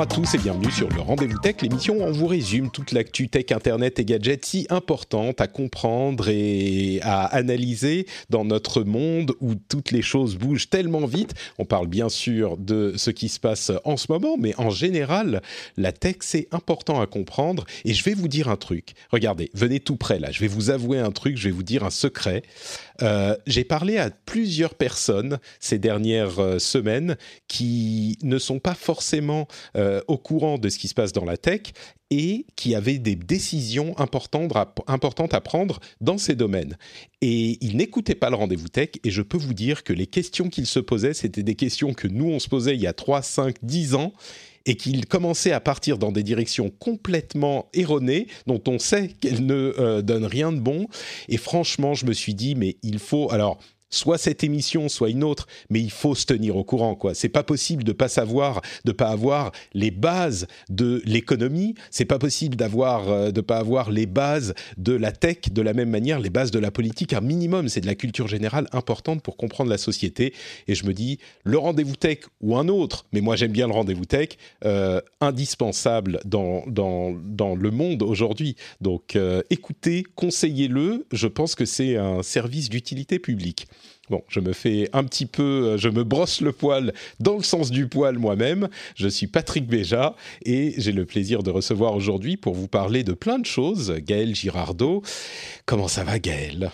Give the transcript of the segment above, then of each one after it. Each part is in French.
À tous et bienvenue sur le Rendez-vous Tech, l'émission où on vous résume toute l'actu tech, internet et gadgets si importante à comprendre et à analyser dans notre monde où toutes les choses bougent tellement vite. On parle bien sûr de ce qui se passe en ce moment, mais en général, la tech c'est important à comprendre et je vais vous dire un truc. Regardez, venez tout près là, je vais vous avouer un truc, je vais vous dire un secret. Euh, j'ai parlé à plusieurs personnes ces dernières euh, semaines qui ne sont pas forcément euh, au courant de ce qui se passe dans la tech et qui avaient des décisions importantes à, importantes à prendre dans ces domaines. Et ils n'écoutaient pas le rendez-vous tech et je peux vous dire que les questions qu'ils se posaient, c'était des questions que nous, on se posait il y a 3, 5, 10 ans et qu'ils commençaient à partir dans des directions complètement erronées, dont on sait qu'elles ne euh, donnent rien de bon. Et franchement, je me suis dit, mais il faut... Alors, soit cette émission, soit une autre, mais il faut se tenir au courant, quoi. C'est pas possible de pas savoir, de pas avoir les bases de l'économie. C'est pas possible d'avoir, euh, de pas avoir les bases de la tech de la même manière, les bases de la politique. Un minimum, c'est de la culture générale importante pour comprendre la société. Et je me dis, le rendez-vous tech ou un autre, mais moi j'aime bien le rendez-vous tech, euh, indispensable dans, dans, dans le monde aujourd'hui. Donc euh, écoutez, conseillez-le. Je pense que c'est un service d'utilité publique. Bon, je me fais un petit peu, euh, je me brosse le poil dans le sens du poil moi-même. Je suis Patrick Béja et j'ai le plaisir de recevoir aujourd'hui pour vous parler de plein de choses Gaël Girardot. Comment ça va Gaël?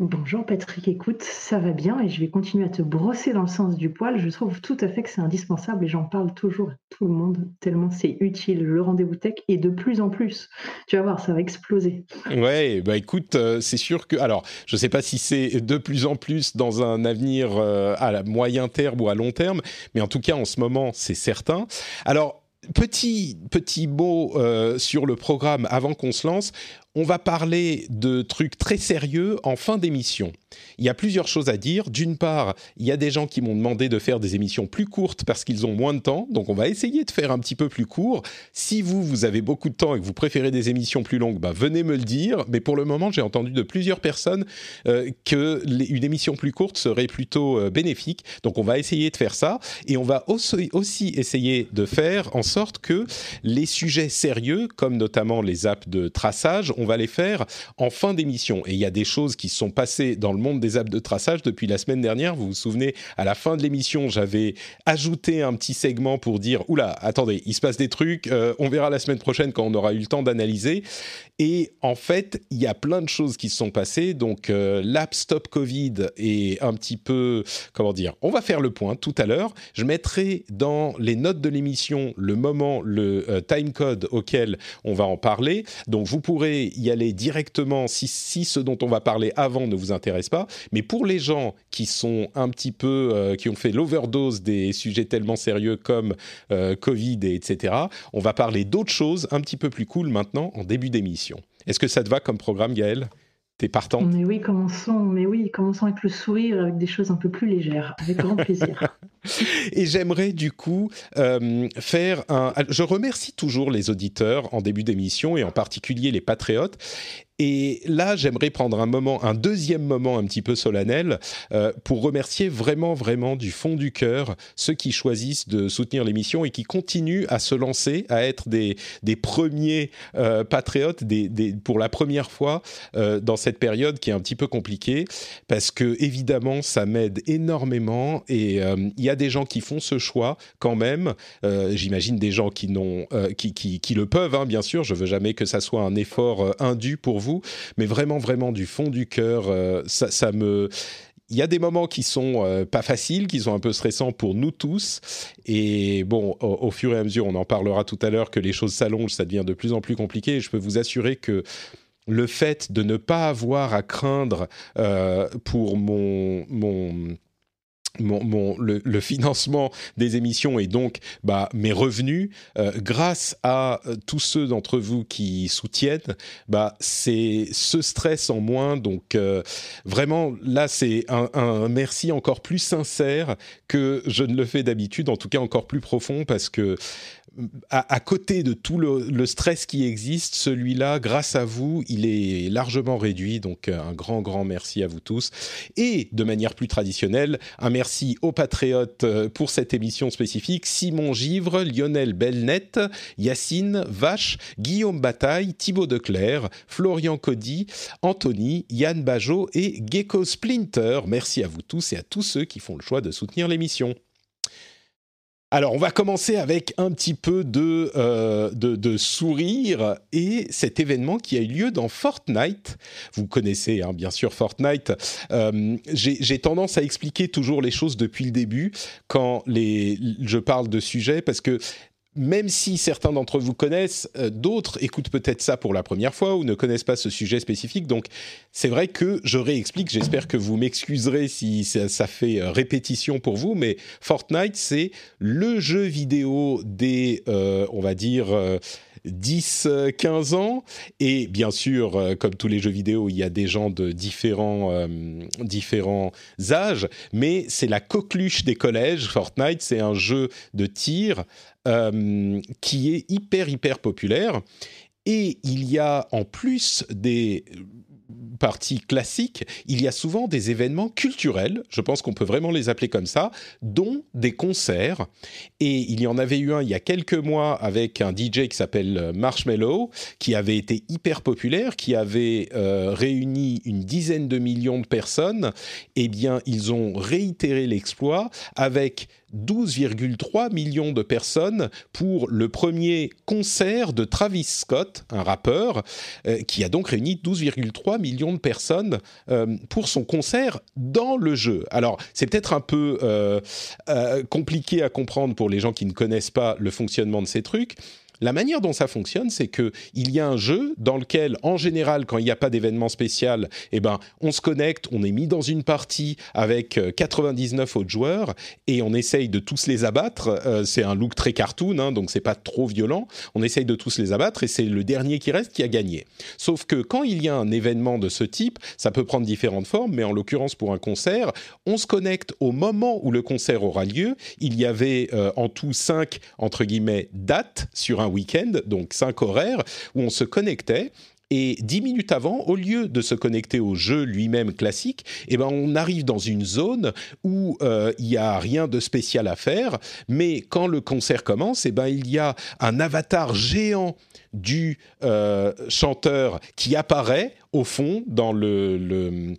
Bonjour Patrick, écoute, ça va bien et je vais continuer à te brosser dans le sens du poil. Je trouve tout à fait que c'est indispensable et j'en parle toujours à tout le monde tellement c'est utile. Le rendez-vous tech et de plus en plus. Tu vas voir, ça va exploser. Ouais, bah écoute, euh, c'est sûr que alors, je sais pas si c'est de plus en plus dans un avenir euh, à moyen terme ou à long terme, mais en tout cas en ce moment, c'est certain. Alors Petit, petit mot euh, sur le programme avant qu'on se lance on va parler de trucs très sérieux en fin d'émission. Il y a plusieurs choses à dire. D'une part, il y a des gens qui m'ont demandé de faire des émissions plus courtes parce qu'ils ont moins de temps, donc on va essayer de faire un petit peu plus court. Si vous, vous avez beaucoup de temps et que vous préférez des émissions plus longues, bah, venez me le dire. Mais pour le moment, j'ai entendu de plusieurs personnes euh, qu'une émission plus courte serait plutôt euh, bénéfique. Donc on va essayer de faire ça. Et on va aussi, essayer de faire en sorte que les sujets sérieux, comme notamment les apps de traçage, va les faire en fin d'émission. Et il y a des choses qui sont passées dans le monde des apps de traçage depuis la semaine dernière. Vous vous souvenez, à la fin de l'émission, j'avais ajouté un petit segment pour dire, oula, attendez, il se passe des trucs, euh, on verra la semaine prochaine quand on aura eu le temps d'analyser. Et en fait, il y a plein de choses qui se sont passées. Donc, euh, l'app Stop Covid est un petit peu, comment dire, on va faire le point tout à l'heure. Je mettrai dans les notes de l'émission le moment, le euh, time code auquel on va en parler. Donc, vous pourrez y aller directement si, si ce dont on va parler avant ne vous intéresse pas. Mais pour les gens qui sont un petit peu, euh, qui ont fait l'overdose des sujets tellement sérieux comme euh, Covid et etc., on va parler d'autres choses un petit peu plus cool maintenant en début d'émission. Est-ce que ça te va comme programme, Gaël T'es partant Mais oui, commençons, mais oui, commençons avec le sourire, avec des choses un peu plus légères, avec grand plaisir. Et j'aimerais du coup euh, faire un. Je remercie toujours les auditeurs en début d'émission et en particulier les patriotes. Et là, j'aimerais prendre un moment, un deuxième moment un petit peu solennel euh, pour remercier vraiment, vraiment du fond du cœur ceux qui choisissent de soutenir l'émission et qui continuent à se lancer, à être des, des premiers euh, patriotes des, des, pour la première fois euh, dans cette période qui est un petit peu compliquée, parce que évidemment, ça m'aide énormément et il y a des gens qui font ce choix quand même. J'imagine des gens qui, n'ont, qui, qui, qui, le peuvent, hein, bien sûr. Je veux jamais que ça soit un effort indu pour vous mais vraiment, vraiment du fond du cœur, euh, ça, me il y a des moments qui sont euh, pas faciles, qui sont un peu stressants pour nous tous. Et bon, au, au, fur et à mesure, on en parlera tout à l'heure, que les choses s'allongent, ça devient de plus en plus compliqué. Et je peux vous assurer que le fait de ne pas avoir à craindre euh, pour mon, mon mon, mon, le, le, financement des émissions et donc bah, mes revenus, euh, grâce à euh, tous ceux d'entre vous qui soutiennent, bah, c'est ce stress en moins. Donc euh, vraiment, là, c'est un, un, merci encore plus sincère que je ne le fais d'habitude, en tout cas encore plus profond, parce que à, côté de tout le, stress qui existe, celui-là, grâce à vous, il est largement réduit. Donc un grand, grand merci à vous tous. Et de manière plus traditionnelle, un merci aux patriotes pour cette émission spécifique. Simon Givre, Lionel Belnet, Yacine Vache, Guillaume Bataille, Thibaut Declerc, Florian Cody, Anthony, Yann Bajot et Gecko Splinter. Merci à vous tous et à tous ceux qui font le choix de soutenir l'émission. Alors, on va commencer avec un petit peu de, euh, sourire et cet événement qui a eu lieu dans Fortnite. Vous connaissez hein, bien sûr Fortnite. Euh, j'ai tendance à expliquer toujours les choses depuis le début quand je parle de sujets parce que même si certains d'entre vous connaissent, euh, d'autres écoutent peut-être ça pour la première fois ou ne connaissent pas ce sujet spécifique. Donc, c'est vrai que je réexplique. J'espère que vous m'excuserez si ça, fait euh, répétition pour vous, mais Fortnite, c'est le jeu vidéo des, euh, on va dire, 10-15 ans. Et bien sûr, comme tous les jeux vidéo, il y a des gens de différents, différents âges, mais c'est la coqueluche des collèges. Fortnite, c'est un jeu de tir euh, qui est hyper, hyper populaire. Et il y a en plus des partie classique, il y a souvent des événements culturels, je pense qu'on peut vraiment les appeler comme ça, dont des concerts. Et il y en avait eu un il y a quelques mois avec un DJ qui s'appelle Marshmello, qui avait été hyper populaire, qui avait euh, réuni une dizaine de millions de personnes. Eh bien, ils ont réitéré l'exploit avec 12,3 millions de personnes pour le premier concert de Travis Scott, un rappeur, euh, qui a donc réuni 12,3 millions de personnes euh, pour son concert dans le jeu. Alors, c'est peut-être un peu euh, compliqué à comprendre pour les gens qui ne connaissent pas le fonctionnement de ces trucs. La manière dont ça fonctionne, c'est que il y a un jeu dans lequel, en général, quand il n'y a pas d'événement spécial, eh ben, on se connecte, on est mis dans une partie avec 99 euh, autres joueurs et on essaye de tous les abattre. Euh, c'est un look très cartoon, hein, donc c'est pas trop violent. On essaye de tous les abattre et c'est le dernier qui reste qui a gagné. Sauf que quand il y a un événement de ce type, ça peut prendre différentes formes, mais en l'occurrence pour un concert, on se connecte au moment où le concert aura lieu. Il y avait euh, en tout cinq entre guillemets dates sur un un week-end, donc cinq horaires, où on se connectait. Et dix minutes avant, au lieu de se connecter au jeu lui-même classique, eh ben on arrive dans une zone où euh, il n'y a rien de spécial à faire. Mais quand le concert commence, eh ben il y a un avatar géant du euh, chanteur qui apparaît au fond dans le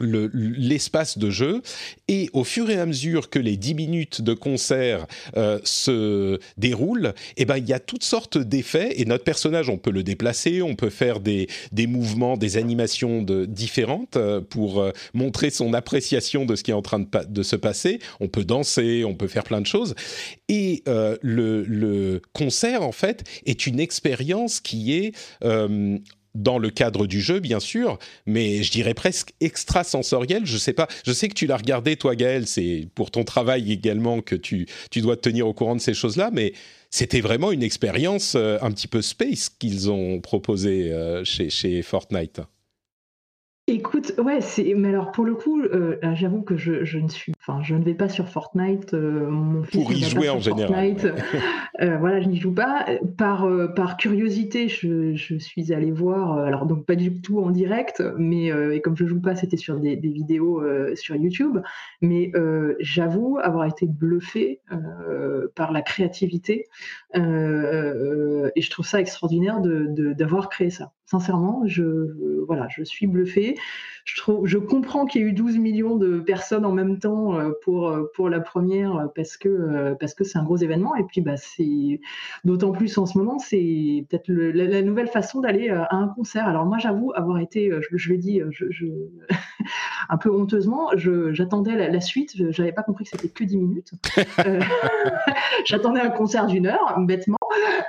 l'espace de jeu. Et au fur et à mesure que les 10 minutes de concert euh, se déroulent, eh ben il y a toutes sortes d'effets. Et notre personnage on peut le déplacer, on peut faire des, des mouvements, des animations différentes euh, pour euh, montrer son appréciation de ce qui est en train de, de, se passer, on peut danser, on peut faire plein de choses. Et le, le, concert en fait est une expérience qui est dans le cadre du jeu, bien sûr, mais je dirais presque extrasensoriel. Je sais pas. Je sais que tu l'as regardé, toi, Gaël. C'est pour ton travail également que tu, tu dois te tenir au courant de ces choses-là, mais c'était vraiment une expérience euh, un petit peu space qu'ils ont proposé euh, chez, chez Fortnite. Écoute, ouais, c'est mais alors pour le coup, euh, j'avoue que je, je ne suis enfin, je ne vais pas sur Fortnite, euh, mon fils Pour y jouer en général. Euh, voilà, je n'y joue pas. Par, par curiosité, je, je suis allée voir, alors donc pas du tout en direct, mais et comme je joue pas, c'était sur des, des vidéos sur YouTube. Mais j'avoue avoir été bluffée par la créativité et je trouve ça extraordinaire de d'avoir créé ça. Sincèrement, je voilà, je suis bluffée je, trouve, je comprends qu'il y ait eu 12 millions de personnes en même temps euh, pour, euh, pour la première euh, parce que parce que c'est un gros événement. Et puis, bah, c'est d'autant plus en ce moment, c'est peut-être la, nouvelle façon d'aller à un concert. Alors, moi, j'avoue avoir été, je, je le dis, je, un peu honteusement, j'attendais la, suite. Je n'avais pas compris que c'était que 10 minutes. j'attendais un concert d'une heure, bêtement.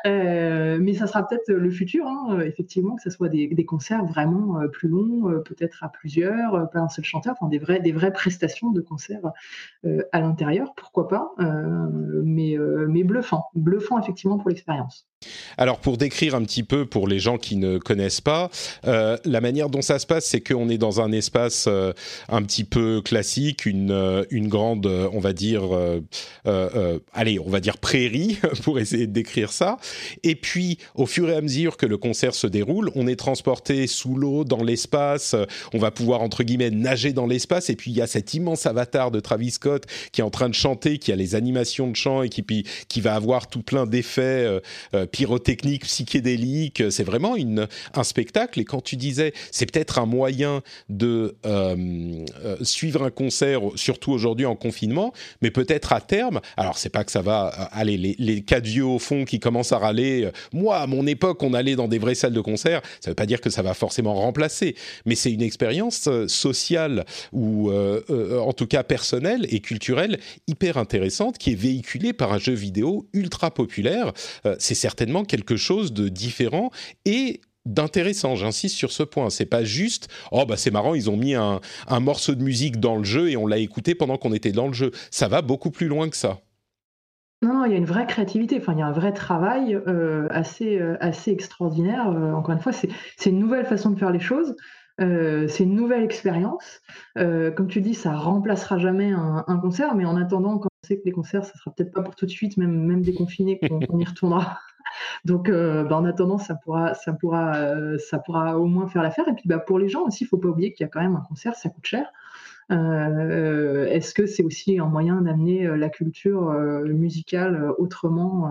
Mais ça sera peut-être le futur, hein, effectivement, que ce soit des, concerts vraiment plus longs, peut-être à plusieurs, pas un seul chanteur, enfin des vraies, des vraies prestations de concerts à l'intérieur, pourquoi pas, mais, mais bluffant, bluffant effectivement pour l'expérience. Alors pour décrire un petit peu pour les gens qui ne connaissent pas, euh, la manière dont ça se passe, c'est qu'on est dans un espace euh, un petit peu classique, une, euh, une grande, on va dire, allez, on va dire prairie pour essayer de décrire ça. Et puis au fur et à mesure que le concert se déroule, on est transporté sous l'eau, dans l'espace, on va pouvoir entre guillemets nager dans l'espace. Et puis il y a cet immense avatar de Travis Scott qui est en train de chanter, qui a les animations de chant et qui, va avoir tout plein d'effets pyrotechnique, psychédélique. C'est vraiment un spectacle. Et quand tu disais, c'est peut-être un moyen de euh, euh, suivre un concert, surtout aujourd'hui en confinement, mais peut-être à terme. Alors, c'est pas que ça va. Euh, aller les, les vieux au fond qui commencent à râler. Moi, à mon époque, on allait dans des vraies salles de concert. Ça veut pas dire que ça va forcément remplacer, mais c'est une expérience sociale ou en tout cas personnelle et culturelle hyper intéressante qui est véhiculée par un jeu vidéo ultra populaire. c'est certainement quelque chose de différent et d'intéressant. J'insiste sur ce point. C'est pas juste oh bah c'est marrant, ils ont mis un, morceau de musique dans le jeu et on l'a écouté pendant qu'on était dans le jeu. Ça va beaucoup plus loin que ça. Non, il y a une vraie créativité, enfin, il y a un vrai travail euh, assez, euh, assez extraordinaire. Euh, encore une fois, c'est une nouvelle façon de faire les choses. c'est une nouvelle expérience. comme tu dis, ça remplacera jamais un, un, concert, mais en attendant, quand on sait que les concerts, ça sera peut-être pas pour tout de suite, même, même déconfiné, qu'on y retournera donc, bah, en attendant, ça pourra, ça, pourra, ça pourra au moins faire l'affaire. Et puis, bah, pour les gens aussi, il ne faut pas oublier qu'il y a quand même un concert, ça coûte cher. Euh, est-ce que c'est aussi un moyen d'amener la culture musicale autrement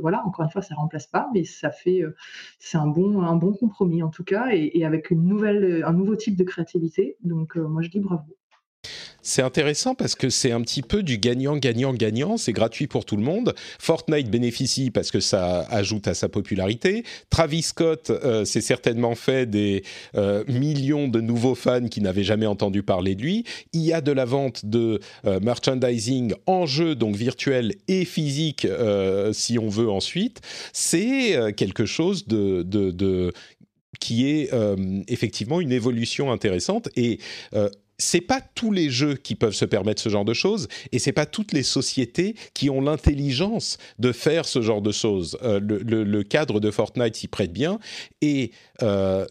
Voilà, encore une fois, ça remplace pas, mais ça fait, c'est un bon, un bon compromis en tout cas, et, et, avec une nouvelle, un nouveau type de créativité. Donc, moi, je dis bravo. C'est intéressant parce que c'est un petit peu du gagnant-gagnant-gagnant. C'est gratuit pour tout le monde. Fortnite bénéficie parce que ça ajoute à sa popularité. Travis Scott euh, s'est certainement fait des euh, millions de nouveaux fans qui n'avaient jamais entendu parler de lui. Il y a de la vente de euh, merchandising en jeu, donc virtuel et physique, si on veut ensuite. C'est quelque chose qui est effectivement une évolution intéressante et c'est pas tous les jeux qui peuvent se permettre ce genre de choses et c'est pas toutes les sociétés qui ont l'intelligence de faire ce genre de choses. Euh, le, cadre de Fortnite s'y prête bien et euh,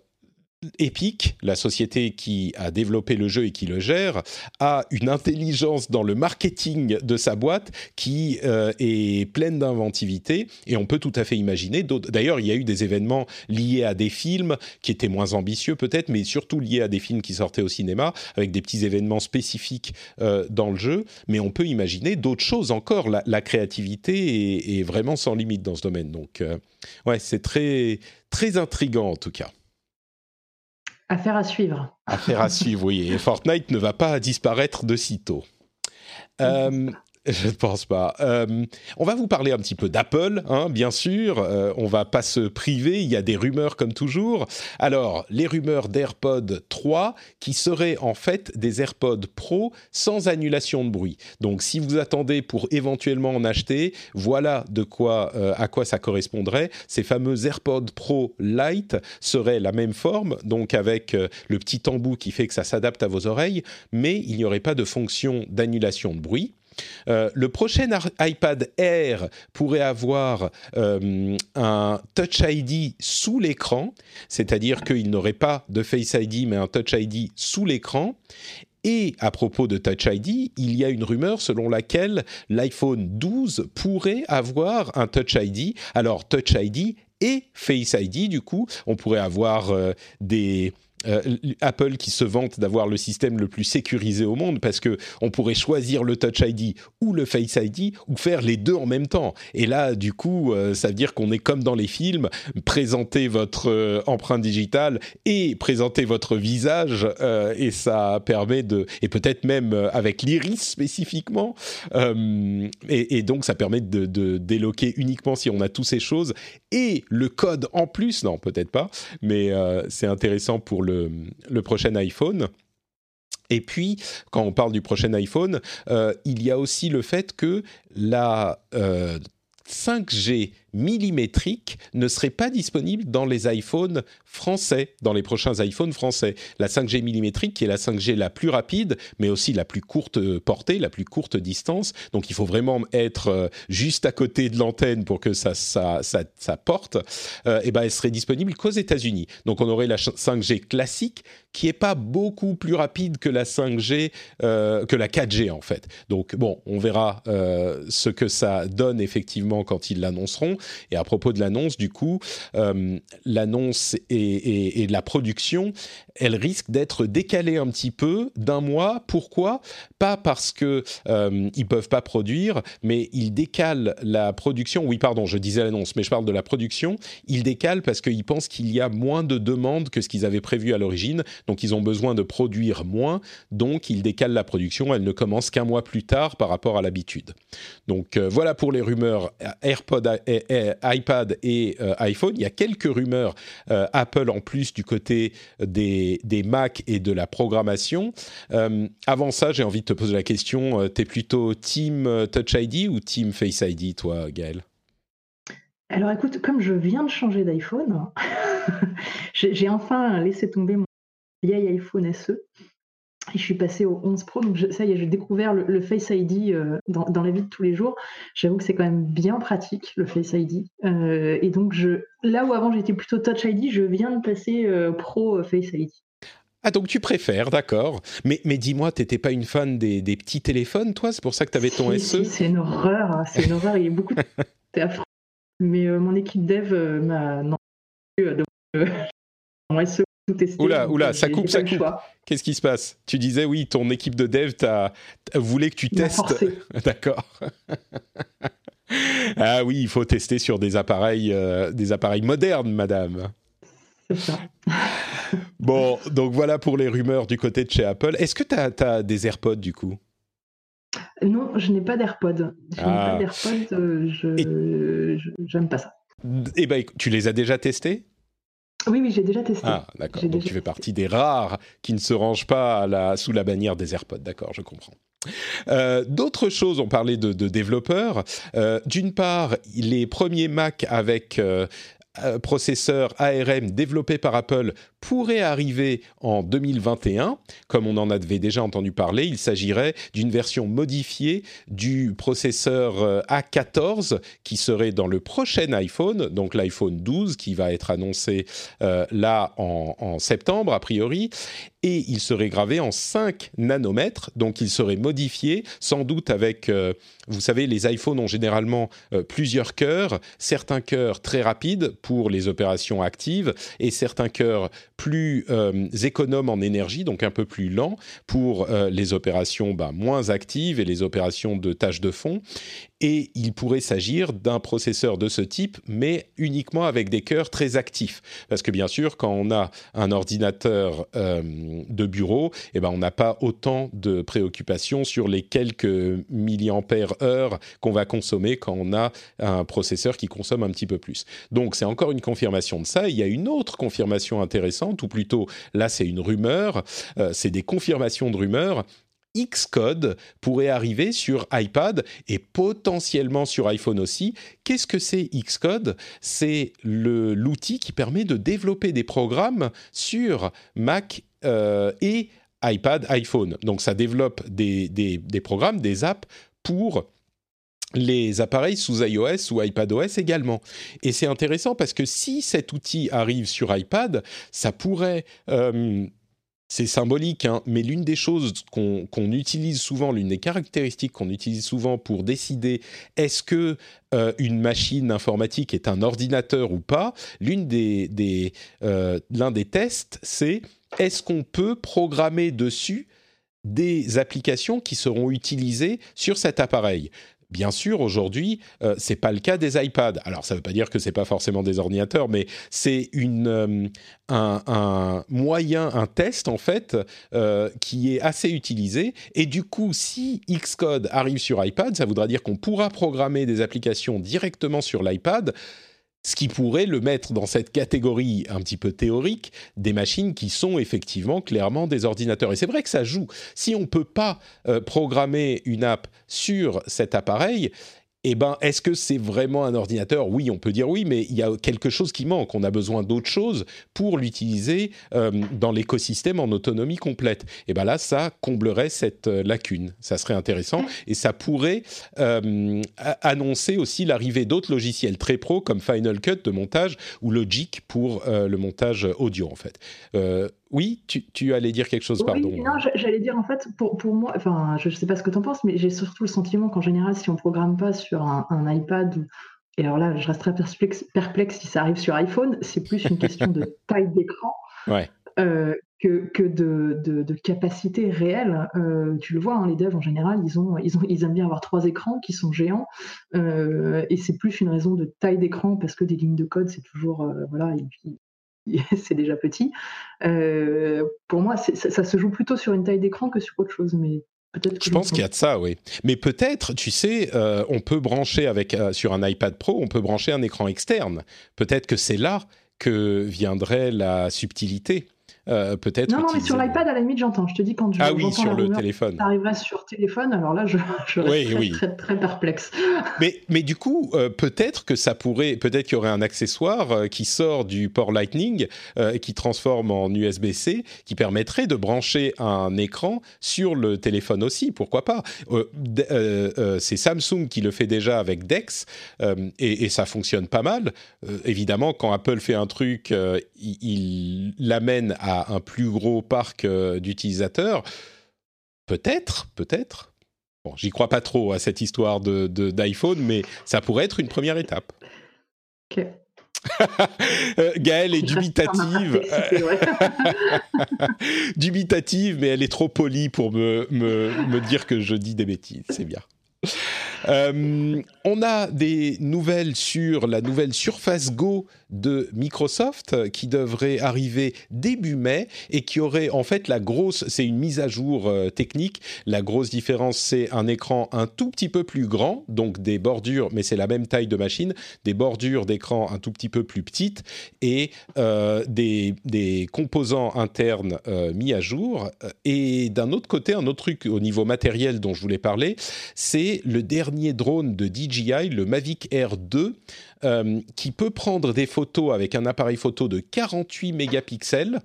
Epic, la société qui a développé le jeu et qui le gère, a une intelligence dans le marketing de sa boîte qui euh, est pleine d'inventivité et on peut tout à fait imaginer. D'ailleurs, il y a eu des événements liés à des films qui étaient moins ambitieux peut-être, mais surtout liés à des films qui sortaient au cinéma avec des petits événements spécifiques euh, dans le jeu. Mais on peut imaginer d'autres choses encore. La, créativité est, vraiment sans limite dans ce domaine. Donc, euh, ouais, c'est très très intrigant en tout cas. Affaire à suivre. Affaire à suivre, oui. Et Fortnite ne va pas disparaître de sitôt. Euh, Je ne pense pas. Euh, on va vous parler un petit peu d'Apple, hein, bien sûr. Euh, on va pas se priver. Il y a des rumeurs comme toujours. Alors, les rumeurs d'AirPod 3 qui seraient en fait des AirPods Pro sans annulation de bruit. Donc, si vous attendez pour éventuellement en acheter, voilà de quoi, euh, à quoi ça correspondrait. Ces fameux AirPods Pro Lite seraient la même forme, donc avec euh, le petit embout qui fait que ça s'adapte à vos oreilles, mais il n'y aurait pas de fonction d'annulation de bruit. Euh, le prochain iPad Air pourrait avoir euh, un Touch ID sous l'écran, c'est-à-dire qu'il n'aurait pas de Face ID mais un Touch ID sous l'écran. Et à propos de Touch ID, il y a une rumeur selon laquelle l'iPhone 12 pourrait avoir un Touch ID. Alors Touch ID et Face ID, du coup, on pourrait avoir euh, des euh, Apple qui se vante d'avoir le système le plus sécurisé au monde parce que on pourrait choisir le Touch ID ou le Face ID ou faire les deux en même temps. Et là, du coup, euh, ça veut dire qu'on est comme dans les films, présenter votre euh, empreinte digitale et présenter votre visage et ça permet de et peut-être même avec l'iris spécifiquement et, donc ça permet de, de déloquer uniquement si on a toutes ces choses et le code en plus. Non, peut-être pas, mais c'est intéressant pour prochain iPhone. Et puis, quand on parle du prochain iPhone, euh, il y a aussi le fait que la 5G euh, millimétrique ne serait pas disponible dans les iPhones français, dans les prochains iPhones français. La 5G millimétrique qui est la 5G la plus rapide, mais aussi la plus courte portée, la plus courte distance. Donc il faut vraiment être euh, juste à côté de l'antenne pour que ça, ça, ça, porte. Euh, et ben elle serait disponible qu'aux États-Unis. Donc on aurait la 5G classique qui est pas beaucoup plus rapide que la 5G, euh, que la 4G en fait. Donc bon, on verra ce que ça donne effectivement quand ils l'annonceront. Et à propos de l'annonce, du coup, euh, l'annonce et, la production, elle risque d'être décalée un petit peu d'un mois. Pourquoi? Pas parce que euh, ils peuvent pas produire, mais ils décalent la production. Oui, pardon, je disais l'annonce, mais je parle de la production. Ils décalent parce qu'ils pensent qu'il y a moins de demandes que ce qu'ils avaient prévu à l'origine. Donc, ils ont besoin de produire moins. Donc, ils décalent la production. Elle ne commence qu'un mois plus tard par rapport à l'habitude. Donc, euh, voilà pour les rumeurs AirPod, iPad et euh, iPhone. Il y a quelques rumeurs euh, Apple en plus du côté des, Mac et de la programmation. Euh, avant ça, j'ai envie de te poser la question, tu es plutôt Team Touch ID ou Team Face ID, toi, Gaël alors écoute, comme je viens de changer d'iPhone, j'ai enfin laissé tomber mon vieil iPhone SE et je suis passée au 11 Pro, donc ça y est, j'ai découvert le, Face ID euh, dans, la vie de tous les jours. J'avoue que c'est quand même bien pratique, le Face ID. Euh, et donc, je, là où avant j'étais plutôt Touch ID, je viens de passer euh, Pro Face ID. Ah, donc tu préfères, d'accord. Mais, mais dis-moi, t'étais pas une fan des, petits téléphones, toi? C'est pour ça que tu avais ton SE C'est une horreur, hein, c'est une horreur. Il y a beaucoup de... C'est affreux. Mais mon équipe dev m'a... Non, de mon SE Oula, oula, ça coupe, ça coupe. Qu'est-ce qui se passe? Tu disais, oui, ton équipe de dev t'a voulait que tu testes. D'accord. ah oui, il faut tester sur des appareils, euh, des appareils modernes, madame. Ça. bon, donc voilà pour les rumeurs du côté de chez Apple. Est-ce que tu as, des AirPods du coup? Non, je n'ai pas d'AirPods. Je n'ai pas ah. d'AirPods, euh, je n'aime pas ça. Eh ben, tu les as déjà testés? Oui, oui, j'ai déjà testé. Ah, d'accord. Donc tu fais partie des rares qui ne se rangent pas sous la bannière des AirPods. D'accord, je comprends. Euh, d'autres choses, on parlait de, développeurs. Euh, d'une part, les premiers Mac avec euh, processeur ARM développé par Apple pourrait arriver en 2021. Comme on en avait déjà entendu parler, il s'agirait d'une version modifiée du processeur euh, A14 qui serait dans le prochain iPhone, donc l'iPhone 12 qui va être annoncé euh, là en, septembre a priori. Et il serait gravé en 5 nanomètres, donc il serait modifié, sans doute avec, euh, vous savez, les iPhones ont généralement plusieurs cœurs, certains cœurs très rapides pour les opérations actives et certains cœurs plus euh, économe en énergie, donc un peu plus lent pour euh, les opérations bah, moins actives et les opérations de tâches de fond et il pourrait s'agir d'un processeur de ce type, mais uniquement avec des cœurs très actifs. Parce que bien sûr, quand on a un ordinateur euh, de bureau, eh ben, on n'a pas autant de préoccupations sur les quelques milliampères heure qu'on va consommer quand on a un processeur qui consomme un petit peu plus. Donc c'est encore une confirmation de ça. Il y a une autre confirmation intéressante, ou plutôt là c'est une rumeur, euh, c'est des confirmations de rumeurs Xcode pourrait arriver sur iPad et potentiellement sur iPhone aussi. Qu'est-ce que c'est Xcode? C'est l'outil qui permet de développer des programmes sur Mac et iPad, iPhone. Donc ça développe des, des programmes, des apps pour les appareils sous iOS ou iPadOS également. Et c'est intéressant parce que si cet outil arrive sur iPad, ça pourrait euh, c'est symbolique, hein, mais l'une des choses qu'on utilise souvent, l'une des caractéristiques qu'on utilise souvent pour décider est-ce que euh, une machine informatique est un ordinateur ou pas, l'une des, euh, l'un des tests, c'est est-ce qu'on peut programmer dessus des applications qui seront utilisées sur cet appareil? Bien sûr, aujourd'hui, euh, c'est pas le cas des iPads. Alors, ça ne veut pas dire que c'est pas forcément des ordinateurs, mais c'est euh, un, moyen, un test en fait, euh, qui est assez utilisé. Et du coup, si Xcode arrive sur iPad, ça voudra dire qu'on pourra programmer des applications directement sur l'iPad ce qui pourrait le mettre dans cette catégorie un petit peu théorique des machines qui sont effectivement clairement des ordinateurs. Et c'est vrai que ça joue. Si on ne peut pas euh, programmer une app sur cet appareil, eh ben, est-ce que c'est vraiment un ordinateur? Oui, on peut dire oui, mais il y a quelque chose qui manque. On a besoin d'autre chose pour l'utiliser euh, dans l'écosystème en autonomie complète. Et ben là, ça comblerait cette euh, lacune. Ça serait intéressant et ça pourrait euh, annoncer aussi l'arrivée d'autres logiciels très pro comme Final Cut de montage ou Logic pour le montage audio en fait. Oui, tu, allais dire quelque chose, pardon. non, j'allais dire en fait, pour, moi, enfin, je ne sais pas ce que tu en penses, mais j'ai surtout le sentiment qu'en général, si on ne programme pas sur un, iPad, et alors là, je resterai perplexe, si ça arrive sur iPhone, c'est plus une question de taille d'écran euh, que, de, capacité réelle. Euh, tu le vois, hein, les devs en général, ils, ont, ils, ont, ils aiment bien avoir trois écrans qui sont géants, euh, et c'est plus une raison de taille d'écran parce que des lignes de code, c'est toujours, voilà, c'est déjà petit. Euh, pour moi, ça, se joue plutôt sur une taille d'écran que sur autre chose, mais peut-être. Je pense qu'il y a de ça, oui. Mais peut-être, tu sais, euh, on peut brancher avec euh, sur un iPad Pro, on peut brancher un écran externe. Peut-être que c'est là que viendrait la subtilité. Euh, peut-être. Non, non, mais sur l'iPad, à la limite, j'entends. Je te dis quand je. Ah oui, sur le téléphone. Ça arriverait sur téléphone, alors là, je, je reste très, très, perplexe. Mais, mais du coup, euh, peut-être que ça pourrait. Peut-être qu'il y aurait un accessoire euh, qui sort du port Lightning et qui transforme en USB-C, qui permettrait de brancher un écran sur le téléphone aussi. Pourquoi pas C'est Samsung qui le fait déjà avec Dex et, et, ça fonctionne pas mal. évidemment, quand Apple fait un truc, il l'amène à un plus gros parc euh, d'utilisateurs Peut-être, peut-être. Bon, j'y crois pas trop à cette histoire de, d'iPhone, mais ça pourrait être une première étape. Euh, Gaëlle est dubitative. dubitative, mais elle est trop polie pour me, me, me dire que je dis des bêtises. C'est bien. Euh, on a des nouvelles sur la nouvelle Surface Go de Microsoft qui devrait arriver début mai et qui aurait en fait la grosse, c'est une mise à jour euh, technique. La grosse différence, c'est un écran un tout petit peu plus grand, donc des bordures, mais c'est la même taille de machine, des bordures d'écran un tout petit peu plus petites et euh, des, des, composants internes mis à jour. Et d'un autre côté, un autre truc au niveau matériel dont je voulais parler, c'est le dernier drone de DJI, le Mavic Air 2, euh, qui peut prendre des photos avec un appareil photo de 48 mégapixels,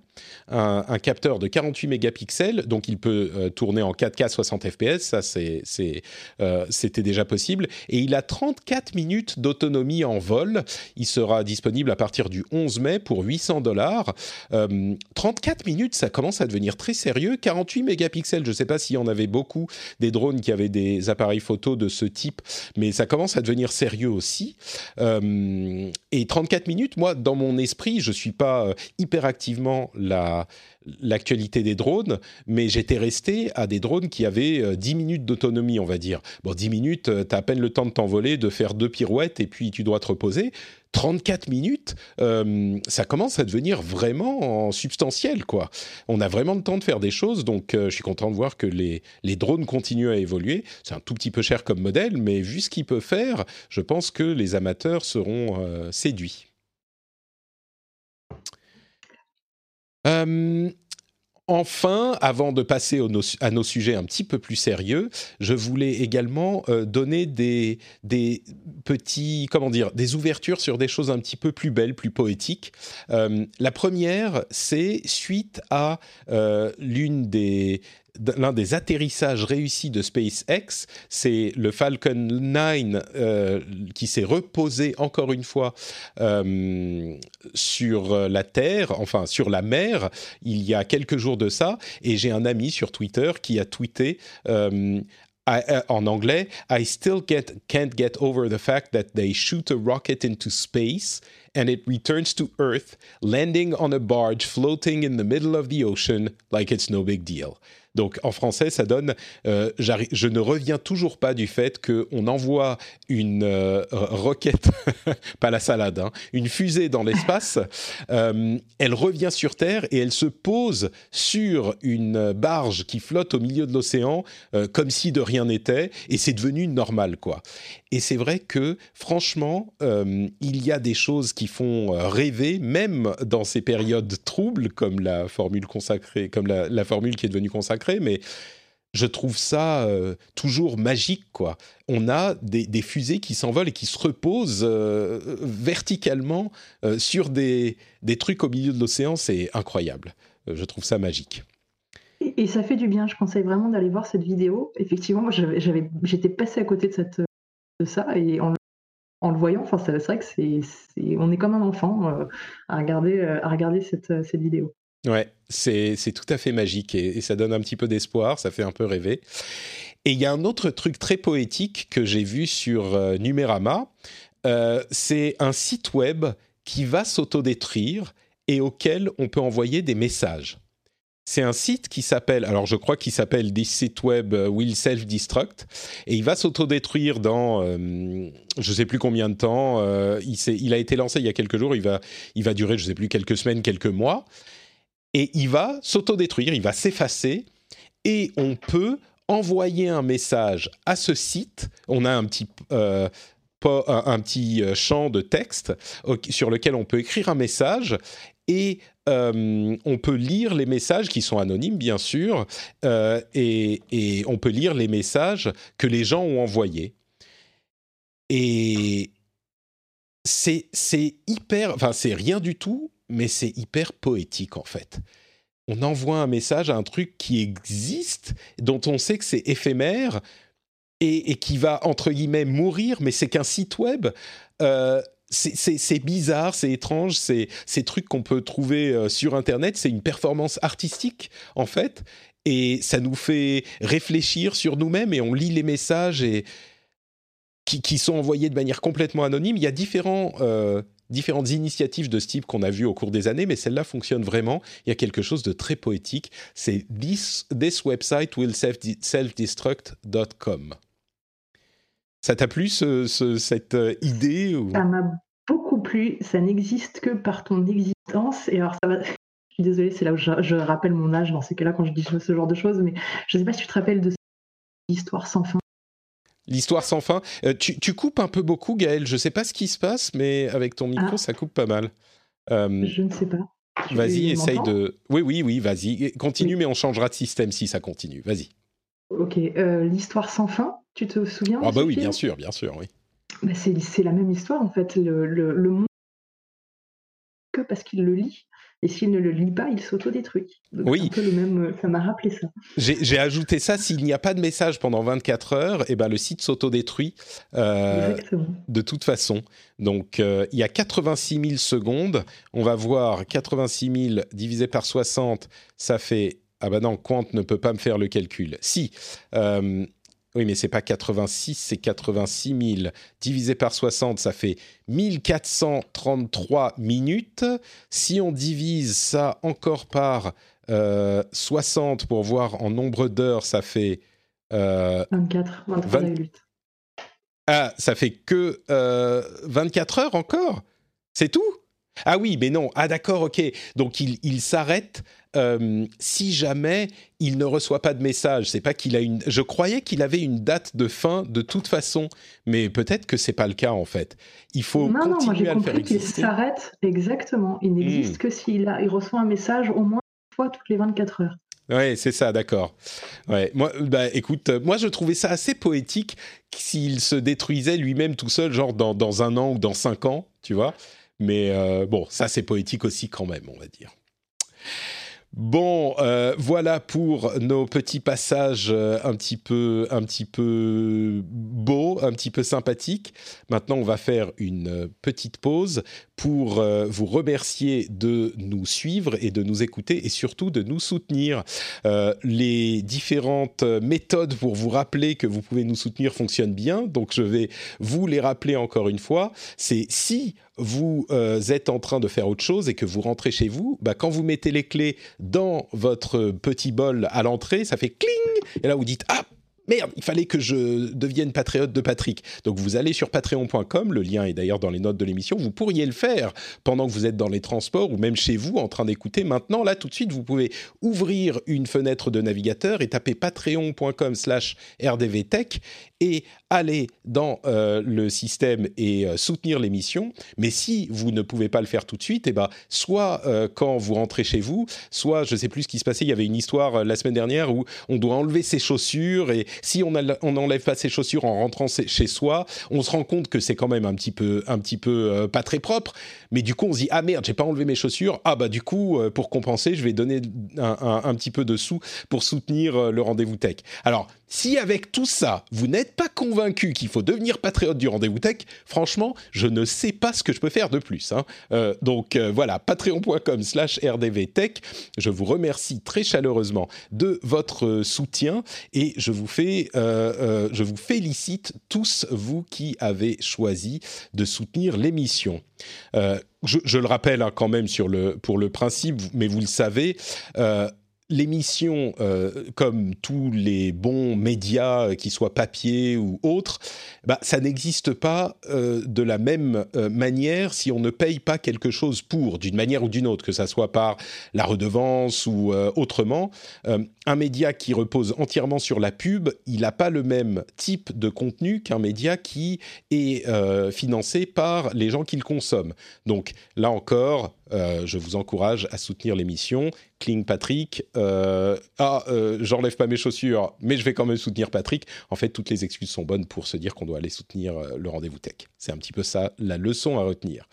un, capteur de 48 mégapixels, donc il peut euh, tourner en 4K 60 fps, ça euh, c'était déjà possible, et il a 34 minutes d'autonomie en vol. Il sera disponible à partir du 11 mai pour 800 dollars. 34 minutes, ça commence à devenir très sérieux. 48 mégapixels, je ne sais pas s'il y en avait beaucoup des drones qui avaient des appareils photo de ce type, mais ça commence à devenir sérieux aussi. Et 34 minutes, moi, dans mon esprit, je suis pas euh, hyper activement la l'actualité des drones, mais j'étais resté à des drones qui avaient 10 euh, minutes d'autonomie, on va dire. Bon, 10 minutes, tu as à peine le temps de t'envoler, de faire deux pirouettes et puis tu dois te reposer. 34 minutes, euh, ça commence à devenir vraiment substantiel, quoi. On a vraiment le temps de faire des choses, donc euh, je suis content de voir que les, drones continuent à évoluer. C'est un tout petit peu cher comme modèle, mais vu ce qu'il peut faire, je pense que les amateurs seront euh, séduits. Enfin, avant de passer à nos sujets un petit peu plus sérieux, je voulais également euh, donner des, petits, comment dire, des ouvertures sur des choses un petit peu plus belles, plus poétiques. Euh, la première, c'est suite à euh, l'une des l'un des atterrissages réussis de SpaceX, c'est le Falcon 9 euh, qui s'est reposé encore une fois euh, sur la Terre, enfin sur la mer, il y a quelques jours de ça, et j'ai un ami sur Twitter qui a tweeté euh, en anglais, I still get, can't get over the fact that they shoot a rocket into space and it returns to Earth, landing on a barge floating in the middle of the ocean like it's no big deal. Donc en français, ça donne euh, je ne reviens toujours pas du fait qu'on envoie une euh, roquette, pas la salade, hein, une fusée dans l'espace, euh, elle revient sur Terre et elle se pose sur une barge qui flotte au milieu de l'océan comme si de rien n'était et c'est devenu normal quoi. Et c'est vrai que franchement, il y a des choses qui font rêver, même dans ces périodes troubles comme la formule consacrée, comme la formule qui est devenue consacrée mais je trouve ça euh, toujours magique, quoi. On a des, fusées qui s'envolent et qui se reposent euh, verticalement euh, sur des, des, trucs au milieu de l'océan, c'est incroyable. je trouve ça magique. Et, ça fait du bien, je conseille vraiment d'aller voir cette vidéo. Effectivement, j'étais passé à côté de, ça et en, le voyant, enfin, c'est vrai que on est comme un enfant à regarder, à regarder cette, cette vidéo. Ouais, c'est tout à fait magique et, ça donne un petit peu d'espoir, ça fait un peu rêver. Et il y a un autre truc très poétique que j'ai vu sur euh, Numérama, euh, c'est un site web qui va s'autodétruire et auquel on peut envoyer des messages. C'est un site qui s'appelle, alors je crois qu'il s'appelle This site web euh, will self-destruct, et il va s'autodétruire dans je je sais plus combien de temps. il, a été lancé il y a quelques jours, il va, il va durer je sais plus quelques semaines, quelques mois et il va s'autodétruire, il va s'effacer, et on peut envoyer un message à ce site. On a un petit, euh, petit euh, champ de texte sur lequel on peut écrire un message et euh, on peut lire les messages qui sont anonymes, bien sûr, et, et, on peut lire les messages que les gens ont envoyés. Et c'est hyper, enfin c'est rien du tout, mais c'est hyper poétique en fait. On envoie un message à un truc qui existe, dont on sait que c'est éphémère et, qui va entre guillemets mourir, mais c'est qu'un site web. Euh, c'est bizarre, c'est étrange, c'est ces trucs qu'on peut trouver euh, sur Internet, c'est une performance artistique en fait, et ça nous fait réfléchir sur nous-mêmes et on lit les messages et qui, sont envoyés de manière complètement anonyme. Il y a différents euh, différentes initiatives de ce type qu'on a vues au cours des années, mais celle-là fonctionne vraiment. Il y a quelque chose de très poétique. C'est this, this website will self-destruct.com. Ça t'a plu cette euh, idée Ça m'a beaucoup plu. Ça n'existe que par ton existence. Et alors, ça va. Je suis désolée, c'est là où je, rappelle mon âge dans ces cas-là quand je dis ce genre de choses, mais je ne sais pas si tu te rappelles de cette histoire sans fin L'histoire sans fin. Euh, tu, coupes un peu beaucoup, Gaël. Je ne sais pas ce qui se passe, mais avec ton micro, ah. ça coupe pas mal. Euh, je ne sais pas. Vas-y, essaye de. Oui, oui, oui, vas-y. Continue, mais on changera de système si ça continue. Vas-y. Ok. Euh, l'histoire sans fin, tu te souviens Ah, bah oui, bien sûr, bien sûr, oui. Bah, c'est la même histoire, en fait. Le, le, le monde que parce qu'il le lit. Et s'il ne le lit pas, il s'autodétruit. Oui. Un peu le même, euh, ça m'a rappelé ça. J'ai ajouté ça. S'il n'y a pas de message pendant 24 heures, et eh ben le site s'autodétruit euh, de toute façon. Donc euh, il y a 86 000 secondes. On va voir 86 000 divisé par 60, ça fait ah ben non, Quant ne peut pas me faire le calcul. Si, euh, oui, mais c'est pas 86, c'est 86 000. Divisé par 60, ça fait 1433 minutes. Si on divise ça encore par 60 euh, pour voir en nombre d'heures, ça fait... 24, 23 Ah, ça fait que 24 euh, heures encore? C'est tout? Ah oui, mais non. Ah d'accord, ok. Donc il, s'arrête euh, si jamais il ne reçoit pas de message. C'est pas qu'il a une. Je croyais qu'il avait une date de fin de toute façon, mais peut-être que c'est pas le cas en fait. Il faut non, continuer non, moi, à le faire exister. Il s'arrête exactement. Il n'existe hmm. que s'il a, il reçoit un message au moins une fois toutes les 24 heures. Ouais, c'est ça, d'accord. Ouais, moi, bah, écoute, moi je trouvais ça assez poétique s'il se détruisait lui-même tout seul, genre dans, dans un an ou dans cinq ans, tu vois. Mais euh, bon, ça c'est poétique aussi quand même, on va dire. Bon, euh, voilà pour nos petits passages euh, un petit peu, un petit peu beaux, un petit peu sympathiques. Maintenant, on va faire une petite pause pour euh, vous remercier de nous suivre et de nous écouter et surtout de nous soutenir. les différentes méthodes pour vous rappeler que vous pouvez nous soutenir fonctionnent bien, donc je vais vous les rappeler encore une fois. C'est si vous êtes en train de faire autre chose et que vous rentrez chez vous, bah, quand vous mettez les clés dans votre petit bol à l'entrée, ça fait cling, et là vous dites ah merde, il fallait que je devienne patriote de Patrick. Donc vous allez sur patreon.com, le lien est d'ailleurs dans les notes de l'émission, vous pourriez le faire pendant que vous êtes dans les transports ou même chez vous en train d'écouter. Maintenant, là, tout de suite, vous pouvez ouvrir une fenêtre de navigateur et taper patreon.com slash rdvtech et aller dans euh, le système et euh, soutenir l'émission. Mais si vous ne pouvez pas le faire tout de suite, eh ben, soit euh, quand vous rentrez chez vous, soit je ne sais plus ce qui se passait. Il y avait une histoire la semaine dernière où on doit enlever ses chaussures et si on n'enlève pas ses chaussures en rentrant chez soi, on se rend compte que c'est quand même un petit peu, un petit peu pas très propre. Mais du coup, on se dit ah merde, j'ai pas enlevé mes chaussures. Ah bah du coup, pour compenser, je vais donner un, un petit peu de sous pour soutenir le rendez-vous tech. Alors si avec tout ça, vous n'êtes pas convaincu qu'il faut devenir patriote du rendez-vous tech, franchement, je ne sais pas ce que je peux faire de plus. Hein. Euh, donc euh, voilà, patreon.com slash rdvtech. Je vous remercie très chaleureusement de votre soutien et je vous, fais, euh, je vous félicite tous, vous qui avez choisi de soutenir l'émission. Je, le rappelle hein, quand même pour le principe, mais vous le savez, l'émission, euh, comme tous les bons médias, euh, qu'ils soient papier ou autres, bah, ça n'existe pas euh, de la même manière si on ne paye pas quelque chose pour, d'une manière ou d'une autre, que ça soit par la redevance ou autrement. un média qui repose entièrement sur la pub, il n'a pas le même type de contenu qu'un média qui est financé par les gens qui le consomment. Donc là encore, euh, je vous encourage à soutenir l'émission. Kling Patrick. Euh, ah, euh, j'enlève pas mes chaussures, mais je vais quand même soutenir Patrick. En fait, toutes les excuses sont bonnes pour se dire qu'on doit aller soutenir le rendez-vous tech. C'est un petit peu ça la leçon à retenir.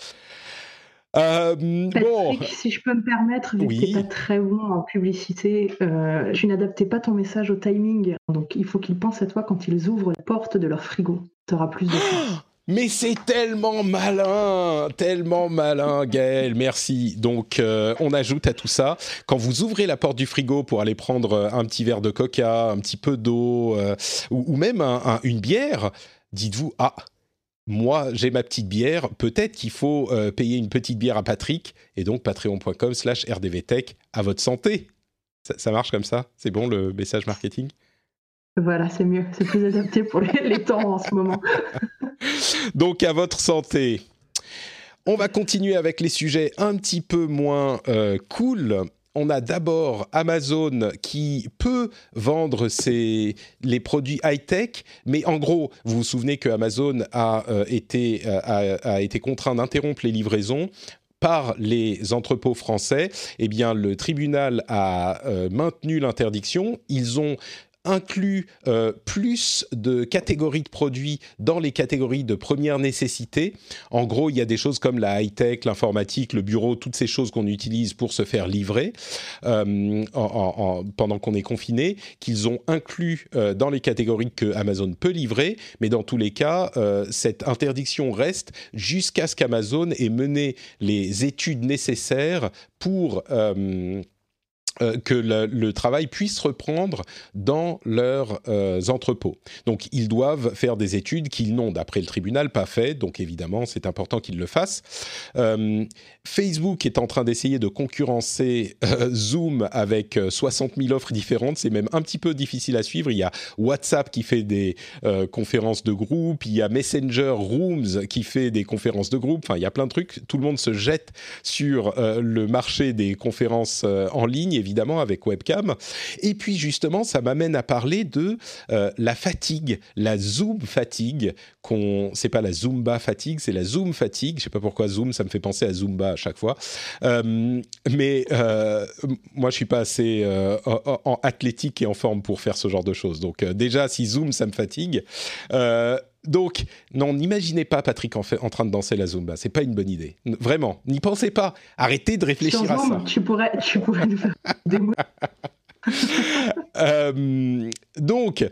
bon. Si je peux me permettre, vu que tu pas très bon en publicité, tu n'adaptais pas ton message au timing. Donc il faut qu'ils pensent à toi quand ils ouvrent la porte de leur frigo. Tu auras plus de chance. Mais c'est tellement malin, tellement malin, Gaël, merci. Donc, euh, on ajoute à tout ça, quand vous ouvrez la porte du frigo pour aller prendre euh, un petit verre de coca, un petit peu d'eau, euh, ou, même une bière, dites-vous, ah, moi, j'ai ma petite bière, peut-être qu'il faut payer une petite bière à Patrick, et donc patreon.com slash rdvtech, à votre santé. ça marche comme ça? C'est bon le message marketing? Voilà, c'est mieux, c'est plus adapté pour les, temps en ce moment. Donc à votre santé. On va continuer avec les sujets un petit peu moins euh, cool. On a d'abord Amazon qui peut vendre ses, les produits high-tech, mais en gros, vous vous souvenez que Amazon a, euh, été, euh, a, été contraint d'interrompre les livraisons par les entrepôts français, eh bien, le tribunal a maintenu l'interdiction. Ils ont inclut euh, plus de catégories de produits dans les catégories de première nécessité. En gros, il y a des choses comme la high-tech, l'informatique, le bureau, toutes ces choses qu'on utilise pour se faire livrer euh, pendant qu'on est confiné, qu'ils ont inclus euh, dans les catégories que Amazon peut livrer. Mais dans tous les cas, cette interdiction reste jusqu'à ce qu'Amazon ait mené les études nécessaires pour euh, que le, travail puisse reprendre dans leurs euh, entrepôts. Donc ils doivent faire des études qu'ils n'ont, d'après le tribunal, pas fait. Donc évidemment, c'est important qu'ils le fassent. Euh, Facebook est en train d'essayer de concurrencer Zoom avec 60 000 offres différentes. C'est même un petit peu difficile à suivre. Il y a WhatsApp qui fait des conférences de groupe, il y a Messenger Rooms qui fait des conférences de groupe. Enfin, il y a plein de trucs. Tout le monde se jette sur le marché des conférences en ligne évidemment avec webcam. Et puis justement, ça m'amène à parler de euh, la fatigue, la Zoom fatigue. Qu'on, c'est pas la Zumba fatigue, c'est la Zoom fatigue. Je sais pas pourquoi Zoom, ça me fait penser à Zumba à chaque fois. Euh, mais euh, moi, je suis pas assez en, athlétique et en forme pour faire ce genre de choses. Donc déjà, si Zoom, ça me fatigue. Donc, non, n'imaginez pas Patrick en, fait, en, train de danser la Zumba. C'est pas une bonne idée. Vraiment, n'y pensez pas. Arrêtez de réfléchir à ça. Tu pourrais, tu pourrais nous faire des euh, donc,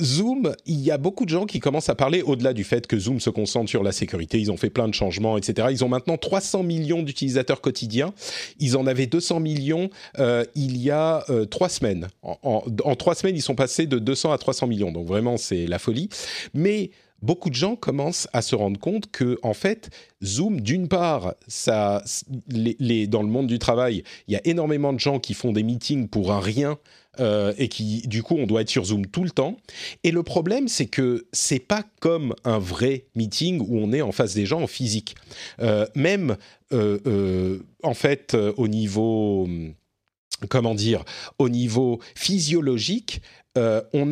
Zoom, il y a beaucoup de gens qui commencent à parler au-delà du fait que Zoom se concentre sur la sécurité. Ils ont fait plein de changements, etc. Ils ont maintenant 300 millions d'utilisateurs quotidiens. Ils en avaient 200 millions euh, il y a euh, trois semaines. En, en, trois semaines, ils sont passés de 200 à 300 millions. Donc vraiment, c'est la folie. Mais beaucoup de gens commencent à se rendre compte que, en fait, Zoom, d'une part, ça, les, dans le monde du travail, il y a énormément de gens qui font des meetings pour un rien euh, et qui, du coup, on doit être sur Zoom tout le temps. Et le problème, c'est que c'est pas comme un vrai meeting où on est en face des gens en physique. Euh, même, euh, en fait, au niveau comment dire, au niveau physiologique, euh, on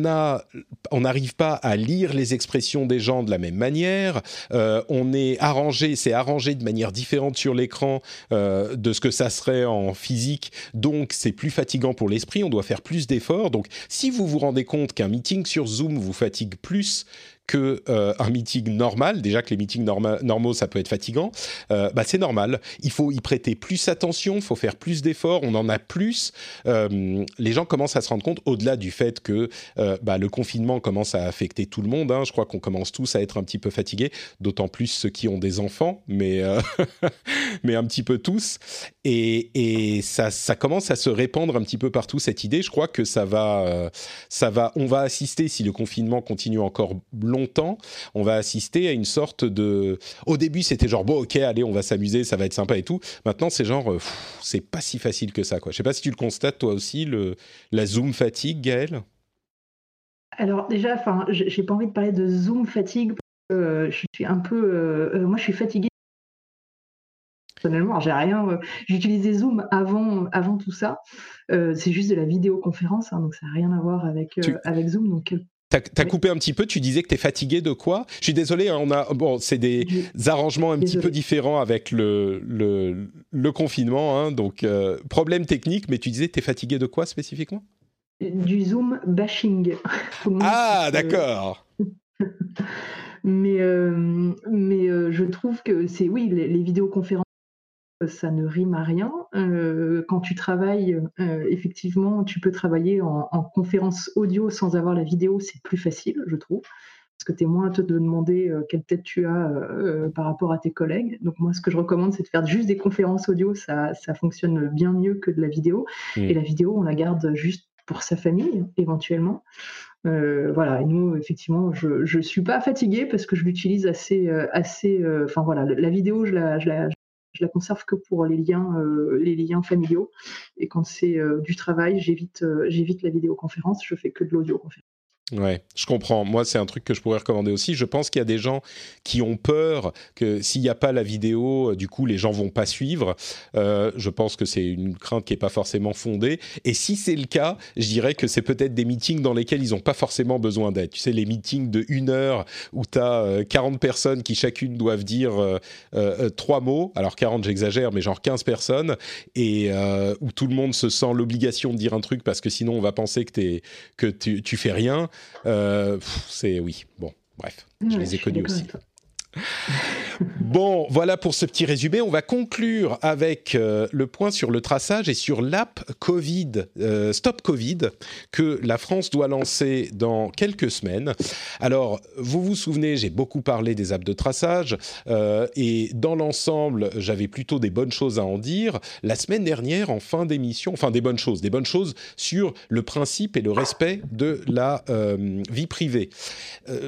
n'arrive pas à lire les expressions des gens de la même manière. Euh, on est arrangé, c'est arrangé de manière différente sur l'écran euh, de ce que ça serait en physique. Donc, c'est plus fatigant pour l'esprit. On doit faire plus d'efforts. Donc, si vous vous rendez compte qu'un meeting sur Zoom vous fatigue plus que euh, un meeting normal. Déjà que les meetings normaux, ça peut être fatigant. Euh, bah, c'est normal. Il faut y prêter plus attention. Il faut faire plus d'efforts. On en a plus. Euh, les gens commencent à se rendre compte, au-delà du fait que bah, le confinement commence à affecter tout le monde. Hein. Je crois qu'on commence tous à être un petit peu fatigués, d'autant plus ceux qui ont des enfants, mais mais un petit peu tous. Et, ça commence à se répandre un petit peu partout cette idée. Je crois que ça va, ça va. On va assister si le confinement continue encore longtemps, on va assister à une sorte de. Au début, c'était genre bon, ok, allez, on va s'amuser, ça va être sympa et tout. Maintenant, c'est genre, euh, c'est pas si facile que ça, quoi. Je sais pas si tu le constates toi aussi, le la Zoom fatigue, Gaël. Alors déjà, enfin, j'ai pas envie de parler de Zoom fatigue. Euh, je suis un peu, euh, moi, je suis fatiguée personnellement. J'ai rien. J'utilisais Zoom avant, avant tout ça. c'est juste de la vidéoconférence, hein, donc ça n'a rien à voir avec, avec Zoom. Donc T'as as coupé un petit peu, tu disais que tu es fatigué de quoi? Je suis désolé, hein, on a bon, c'est des arrangements un petit peu différents avec le, le, le confinement, hein, donc euh, problème technique, mais tu disais que tu es fatigué de quoi spécifiquement? Du Zoom bashing. ah, d'accord. Mais, euh, mais euh, je trouve que c'est, oui, les vidéoconférences ça ne rime à rien. Euh, quand tu travailles, euh, effectivement, tu peux travailler en, conférence audio sans avoir la vidéo, c'est plus facile, je trouve, parce que tu es moins à te demander euh, quelle tête tu as par rapport à tes collègues. Donc moi, ce que je recommande, c'est de faire juste des conférences audio, ça, fonctionne bien mieux que de la vidéo. Mmh. Et la vidéo, on la garde juste pour sa famille, éventuellement. voilà, et nous, effectivement, je ne suis pas fatiguée parce que je l'utilise assez, assez. Enfin voilà, la vidéo, je la, je la, je la conserve que pour les liens, euh, les liens familiaux. Et quand c'est euh, du travail, j'évite, euh, j'évite la vidéoconférence. Je fais que de l'audioconférence. Ouais, je comprends. Moi, c'est un truc que je pourrais recommander aussi. Je pense qu'il y a des gens qui ont peur que s'il n'y a pas la vidéo, euh, du coup, les gens vont pas suivre. Euh, je pense que c'est une crainte qui est pas forcément fondée. Et si c'est le cas, je dirais que c'est peut-être des meetings dans lesquels ils n'ont pas forcément besoin d'aide. Tu sais, les meetings de une heure où tu as 40 personnes qui chacune doivent dire euh, trois mots. Alors 40, j'exagère, mais genre 15 personnes. Et où tout le monde se sent l'obligation de dire un truc parce que sinon on va penser que, es, que tu fais rien. Euh, c'est oui. Bon, bref, je les ai connus aussi. bon, voilà pour ce petit résumé. On va conclure avec euh, le point sur le traçage et sur l'app Covid, euh, Stop Covid, que la France doit lancer dans quelques semaines. Alors, vous vous souvenez, j'ai beaucoup parlé des apps de traçage euh, et dans l'ensemble, j'avais plutôt des bonnes choses à en dire. La semaine dernière, en fin d'émission, enfin des bonnes choses, des bonnes choses sur le principe et le respect de la vie privée.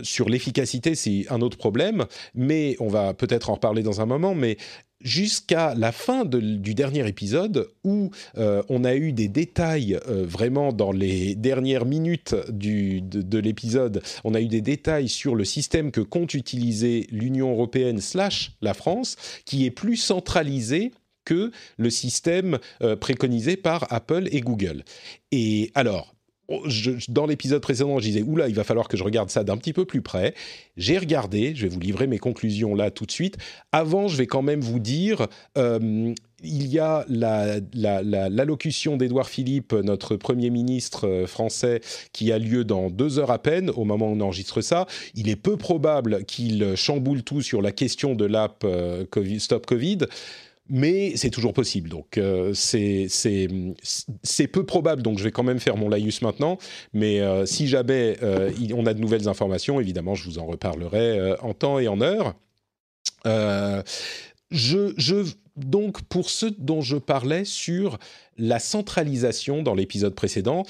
sur l'efficacité, c'est un autre problème mais on va peut-être en reparler dans un moment, mais jusqu'à la fin du dernier épisode où euh, on a eu des détails euh, vraiment dans les dernières minutes de, l'épisode, on a eu des détails sur le système que compte utiliser l'Union européenne slash la France, qui est plus centralisé que le système euh, préconisé par Apple et Google. Et alors, Oh, dans l'épisode précédent, je disais, oula, il va falloir que je regarde ça d'un petit peu plus près. J'ai regardé, je vais vous livrer mes conclusions là tout de suite. Avant, je vais quand même vous dire, euh, il y a l'allocution la, d'Édouard Philippe, notre Premier ministre euh, français, qui a lieu dans deux heures à peine, au moment où on enregistre ça. Il est peu probable qu'il chamboule tout sur la question de l'app euh, Stop Covid mais c'est toujours possible. Donc euh, c'est peu probable. Donc je vais quand même faire mon laïus maintenant. Mais euh, si jamais euh, on a de nouvelles informations, évidemment, je vous en reparlerai en temps et en heure. Je, je, donc pour ce dont je parlais sur la centralisation dans l'épisode précédent,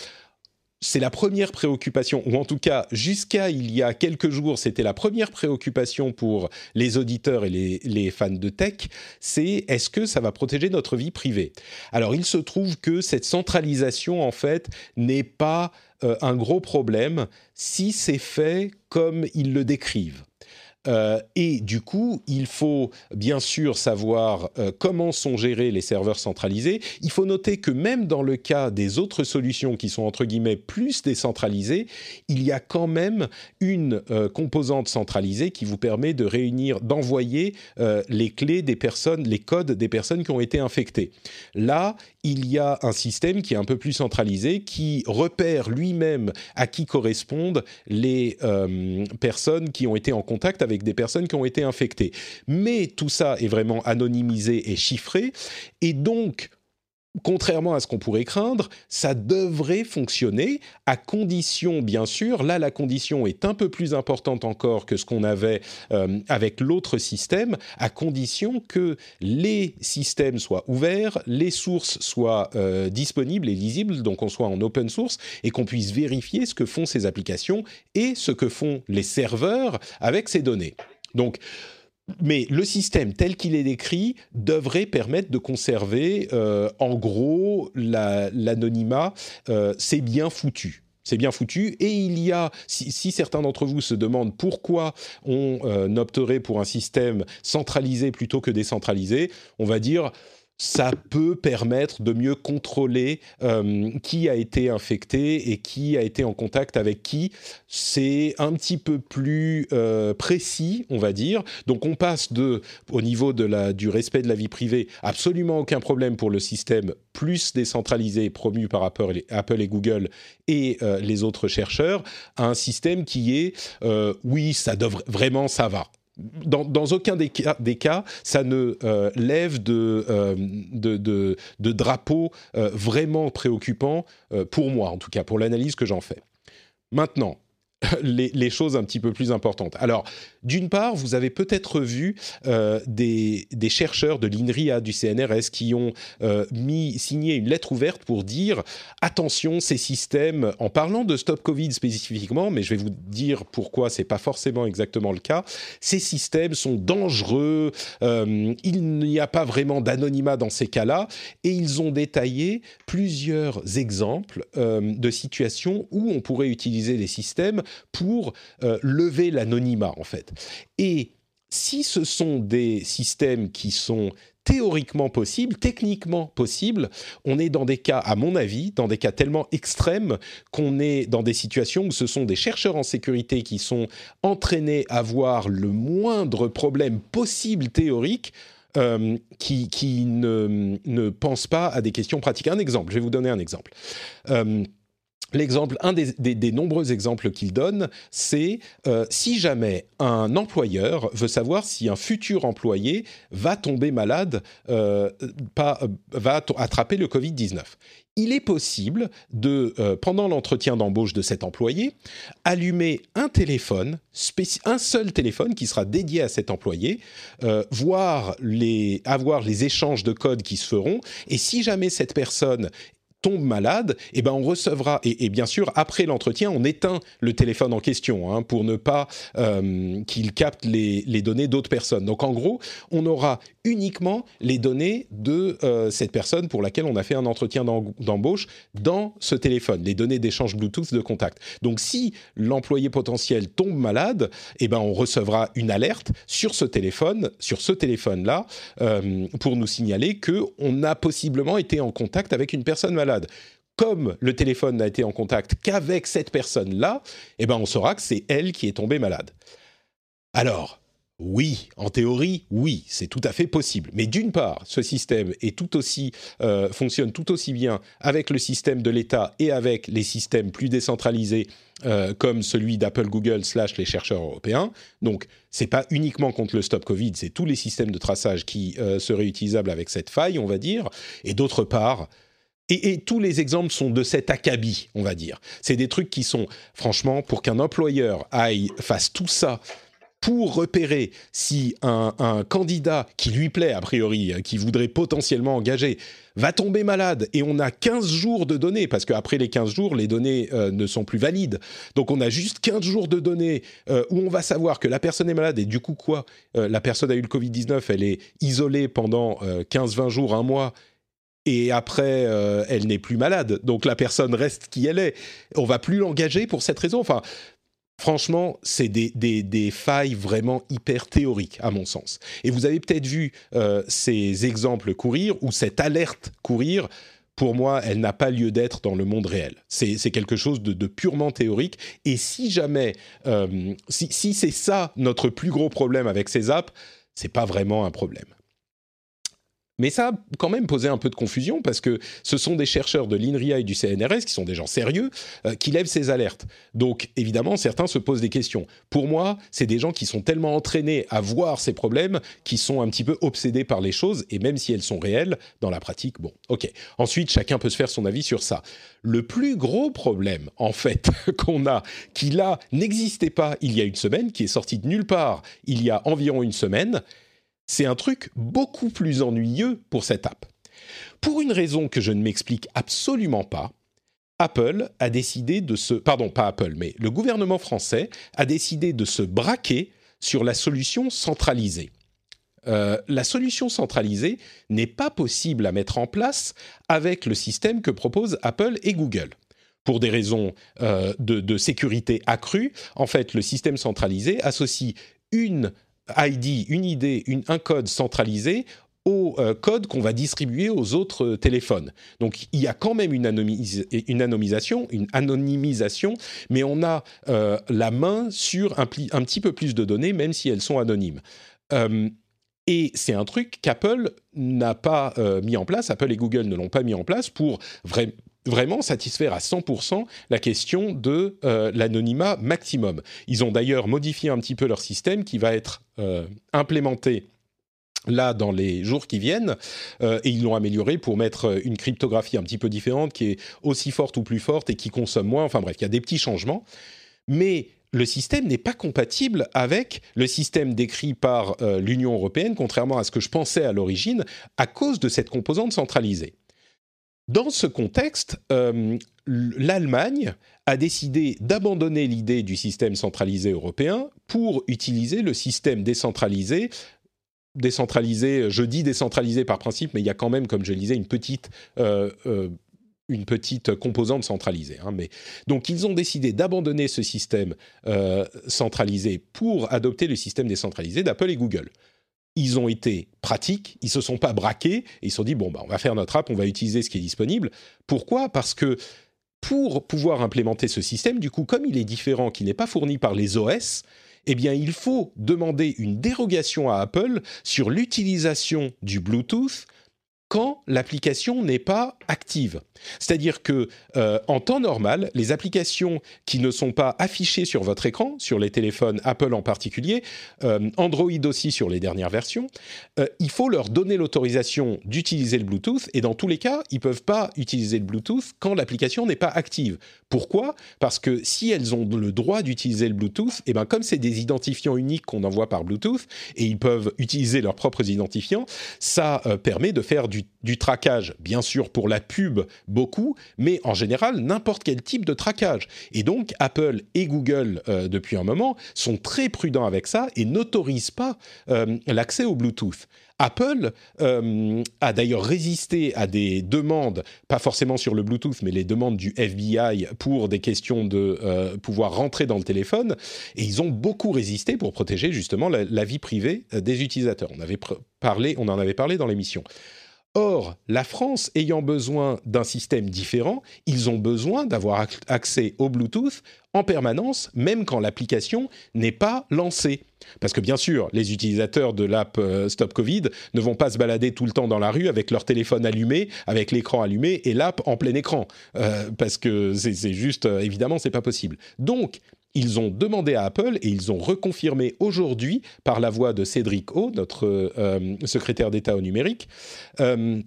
c'est la première préoccupation, ou en tout cas jusqu'à il y a quelques jours, c'était la première préoccupation pour les auditeurs et les, fans de tech, c'est est-ce que ça va protéger notre vie privée? Alors il se trouve que cette centralisation, en fait, n'est pas euh, un gros problème si c'est fait comme ils le décrivent. Euh, et du coup, il faut bien sûr savoir euh, comment sont gérés les serveurs centralisés. Il faut noter que même dans le cas des autres solutions qui sont entre guillemets plus décentralisées, il y a quand même une euh, composante centralisée qui vous permet de réunir, d'envoyer les clés des personnes, les codes des personnes qui ont été infectées. Là, il y a un système qui est un peu plus centralisé, qui repère lui-même à qui correspondent les personnes qui ont été en contact avec avec des personnes qui ont été infectées. Mais tout ça est vraiment anonymisé et chiffré, et donc contrairement à ce qu'on pourrait craindre, ça devrait fonctionner à condition, bien sûr, là la condition est un peu plus importante encore que ce qu'on avait euh, avec l'autre système, à condition que les systèmes soient ouverts, les sources soient euh, disponibles et lisibles, donc on soit en open source et qu'on puisse vérifier ce que font ces applications et ce que font les serveurs avec ces données. Donc, mais le système tel qu'il est décrit devrait permettre de conserver, euh, en gros, l'anonymat. Euh, c'est bien foutu. C'est bien foutu. Et il y a, si, certains d'entre vous se demandent pourquoi on euh, opterait pour un système centralisé plutôt que décentralisé, on va dire ça peut permettre de mieux contrôler euh, qui a été infecté et qui a été en contact avec qui. C'est un petit peu plus euh, précis, on va dire. Donc on passe de, au niveau de la, du respect de la vie privée, absolument aucun problème pour le système plus décentralisé promu par Apple, Apple et Google et euh, les autres chercheurs, à un système qui est, oui, ça devrait, vraiment, ça va dans, aucun des cas, ça ne euh, lève de, euh, drapeau euh, vraiment préoccupant, pour moi en tout cas, pour l'analyse que j'en fais. Maintenant, les, choses un petit peu plus importantes. Alors, d'une part, vous avez peut-être vu euh, des, chercheurs de l'INRIA, du CNRS, qui ont euh, mis, signé une lettre ouverte pour dire attention, ces systèmes, en parlant de Stop Covid spécifiquement, mais je vais vous dire pourquoi c'est pas forcément exactement le cas, ces systèmes sont dangereux, euh, il n'y a pas vraiment d'anonymat dans ces cas-là, et ils ont détaillé plusieurs exemples de situations où on pourrait utiliser les systèmes pour euh, lever l'anonymat, en fait. Et si ce sont des systèmes qui sont théoriquement possibles, techniquement possibles, on est dans des cas, à mon avis, dans des cas tellement extrêmes qu'on est dans des situations où ce sont des chercheurs en sécurité qui sont entraînés à voir le moindre problème possible théorique euh, qui, ne, ne, pensent pas à des questions pratiques. Un exemple, je vais vous donner un exemple. Euh, L'exemple, un des, nombreux exemples qu'il donne, c'est euh, si jamais un employeur veut savoir si un futur employé va tomber malade, euh, pas, va attraper le Covid-19. Il est possible de, euh, pendant l'entretien d'embauche de cet employé, allumer un téléphone, un seul téléphone qui sera dédié à cet employé, voir les, avoir les échanges de codes qui se feront, et si jamais cette personne tombe malade, eh ben on recevra et, bien sûr après l'entretien on éteint le téléphone en question hein, pour ne pas euh, qu'il capte les, données d'autres personnes. Donc en gros on aura uniquement les données de euh, cette personne pour laquelle on a fait un entretien d'embauche dans ce téléphone, les données d'échange Bluetooth de contact. Donc si l'employé potentiel tombe malade, eh ben on recevra une alerte sur ce téléphone, sur ce téléphone là, euh, pour nous signaler que on a possiblement été en contact avec une personne malade. Comme le téléphone n'a été en contact qu'avec cette personne-là, eh ben on saura que c'est elle qui est tombée malade. Alors, oui, en théorie, oui, c'est tout à fait possible. Mais d'une part, ce système euh, fonctionne tout aussi bien avec le système de l'État et avec les systèmes plus décentralisés euh, comme celui d'Apple, Google slash les chercheurs européens. Donc, c'est pas uniquement contre le stop Covid, c'est tous les systèmes de traçage qui euh, seraient utilisables avec cette faille, on va dire. Et d'autre part, et, tous les exemples sont de cet acabit, on va dire. C'est des trucs qui sont, franchement, pour qu'un employeur aille, fasse tout ça pour repérer si un, candidat qui lui plaît, a priori, hein, qui voudrait potentiellement engager, va tomber malade et on a 15 jours de données, parce qu'après les 15 jours, les données euh, ne sont plus valides. Donc on a juste 15 jours de données euh, où on va savoir que la personne est malade et du coup quoi? Euh, La personne a eu le Covid-19, elle est isolée pendant 15-20 jours, un mois et après elle n'est plus malade. Donc la personne reste qui elle est. On va plus l'engager pour cette raison. Enfin, Franchement, c'est des, failles vraiment hyper théoriques, à mon sens. Et vous avez peut-être vu euh, ces exemples courir, ou cette alerte courir. Pour moi, elle n'a pas lieu d'être dans le monde réel. C'est quelque chose de, purement théorique. Et si jamais, euh, si, si c'est ça notre plus gros problème avec ces apps, c'est pas vraiment un problème. Mais ça a quand même posé un peu de confusion parce que ce sont des chercheurs de l'INRIA et du CNRS, qui sont des gens sérieux, euh, qui lèvent ces alertes. Donc évidemment, certains se posent des questions. Pour moi, c'est des gens qui sont tellement entraînés à voir ces problèmes, qui sont un petit peu obsédés par les choses, et même si elles sont réelles, dans la pratique, bon, ok. Ensuite, chacun peut se faire son avis sur ça. Le plus gros problème, en fait, qu'on a, qui là n'existait pas il y a une semaine, qui est sorti de nulle part il y a environ une semaine, c'est un truc beaucoup plus ennuyeux pour cette app. Pour une raison que je ne m'explique absolument pas, Apple a décidé de se... Pardon, pas Apple, mais le gouvernement français a décidé de se braquer sur la solution centralisée. Euh, la solution centralisée n'est pas possible à mettre en place avec le système que proposent Apple et Google. Pour des raisons euh, de, de, sécurité accrue, en fait, le système centralisé associe une ID, une idée, un code centralisé au euh, code qu'on va distribuer aux autres euh, téléphones. Donc il y a quand même une, anonymisation, une anonymisation, mais on a euh, la main sur un, petit peu plus de données, même si elles sont anonymes. et c'est un truc qu'Apple n'a pas mis en place, Apple et Google ne l'ont pas mis en place pour vraiment vraiment satisfaire à 100% la question de euh, l'anonymat maximum. Ils ont d'ailleurs modifié un petit peu leur système qui va être euh, implémenté là dans les jours qui viennent, euh, et ils l'ont amélioré pour mettre une cryptographie un petit peu différente, qui est aussi forte ou plus forte et qui consomme moins, enfin bref, il y a des petits changements, mais le système n'est pas compatible avec le système décrit par l'Union européenne, contrairement à ce que je pensais à l'origine, à cause de cette composante centralisée. Dans ce contexte, euh, l'Allemagne a décidé d'abandonner l'idée du système centralisé européen pour utiliser le système décentralisé. Décentralisé, je dis décentralisé par principe, mais il y a quand même, comme je le disais, une petite, euh, euh, composante centralisée. Hein, mais... Donc ils ont décidé d'abandonner ce système centralisé pour adopter le système décentralisé d'Apple et Google ils ont été pratiques, ils se sont pas braqués, et ils se sont dit, bon, bah, on va faire notre app, on va utiliser ce qui est disponible. Pourquoi? Parce que pour pouvoir implémenter ce système, du coup, comme il est différent, qui n'est pas fourni par les OS, eh bien, il faut demander une dérogation à Apple sur l'utilisation du Bluetooth quand l'application n'est pas active. C'est-à-dire que euh, en temps normal, les applications qui ne sont pas affichées sur votre écran, sur les téléphones Apple en particulier, euh, Android aussi sur les dernières versions, euh, il faut leur donner l'autorisation d'utiliser le Bluetooth et dans tous les cas, ils peuvent pas utiliser le Bluetooth quand l'application n'est pas active. Pourquoi? Parce que si elles ont le droit d'utiliser le Bluetooth, et eh ben comme c'est des identifiants uniques qu'on envoie par Bluetooth et ils peuvent utiliser leurs propres identifiants, ça permet de faire du du, traquage, bien sûr pour la pub beaucoup, mais en général n'importe quel type de traquage. Et donc Apple et Google, euh, depuis un moment, sont très prudents avec ça et n'autorisent pas euh, l'accès au Bluetooth. Apple euh, a d'ailleurs résisté à des demandes, pas forcément sur le Bluetooth, mais les demandes du FBI pour des questions de pouvoir rentrer dans le téléphone, et ils ont beaucoup résisté pour protéger justement la, vie privée des utilisateurs. On, on en avait parlé dans l'émission. Or, la France ayant besoin d'un système différent, ils ont besoin d'avoir accès au Bluetooth en permanence, même quand l'application n'est pas lancée. Parce que bien sûr, les utilisateurs de l'app euh, Stop Covid ne vont pas se balader tout le temps dans la rue avec leur téléphone allumé, avec l'écran allumé et l'app en plein écran, euh, parce que c'est juste, euh, évidemment, c'est pas possible. Donc, ils ont demandé à Apple et ils ont reconfirmé aujourd'hui par la voix de Cédric O, notre euh, secrétaire d'État au numérique, euh,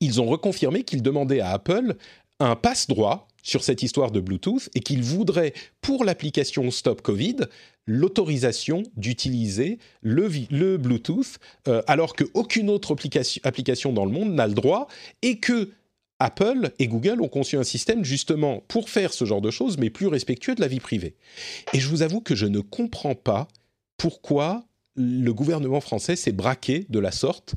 ils ont reconfirmé qu'ils demandaient à Apple un passe-droit sur cette histoire de Bluetooth et qu'ils voudraient, pour l'application Stop Covid, l'autorisation d'utiliser le, Bluetooth euh, alors qu'aucune autre application dans le monde n'a le droit et que Apple et Google ont conçu un système justement pour faire ce genre de choses, mais plus respectueux de la vie privée. Et je vous avoue que je ne comprends pas pourquoi le gouvernement français s'est braqué de la sorte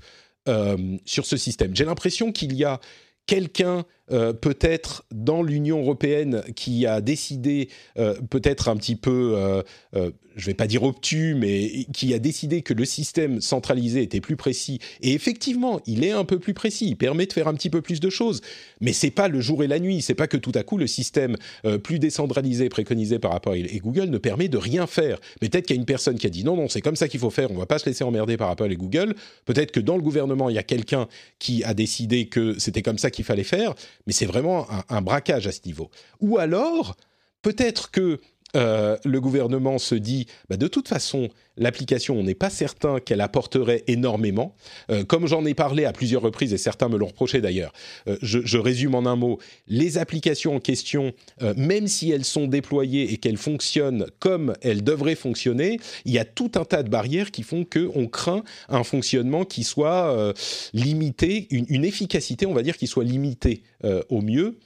euh, sur ce système. J'ai l'impression qu'il y a quelqu'un euh, peut-être dans l'Union européenne qui a décidé, euh, peut-être un petit peu, euh, je ne vais pas dire obtus, mais qui a décidé que le système centralisé était plus précis. Et effectivement, il est un peu plus précis, il permet de faire un petit peu plus de choses. Mais c'est pas le jour et la nuit, c'est pas que tout à coup le système plus décentralisé préconisé par Apple et Google ne permet de rien faire. Mais peut-être qu'il y a une personne qui a dit non, non, c'est comme ça qu'il faut faire, on va pas se laisser emmerder par Apple et Google. Peut-être que dans le gouvernement, il y a quelqu'un qui a décidé que c'était comme ça qu'il fallait faire mais c'est vraiment un, braquage à ce niveau. Ou alors, peut-être que euh, le gouvernement se dit, bah, de toute façon, l'application, on n'est pas certain qu'elle apporterait énormément. Euh, comme j'en ai parlé à plusieurs reprises, et certains me l'ont reproché d'ailleurs, euh, je, résume en un mot, les applications en question, même si elles sont déployées et qu'elles fonctionnent comme elles devraient fonctionner, il y a tout un tas de barrières qui font qu'on craint un fonctionnement qui soit limité, une, une, efficacité, on va dire, qui soit limitée au mieux.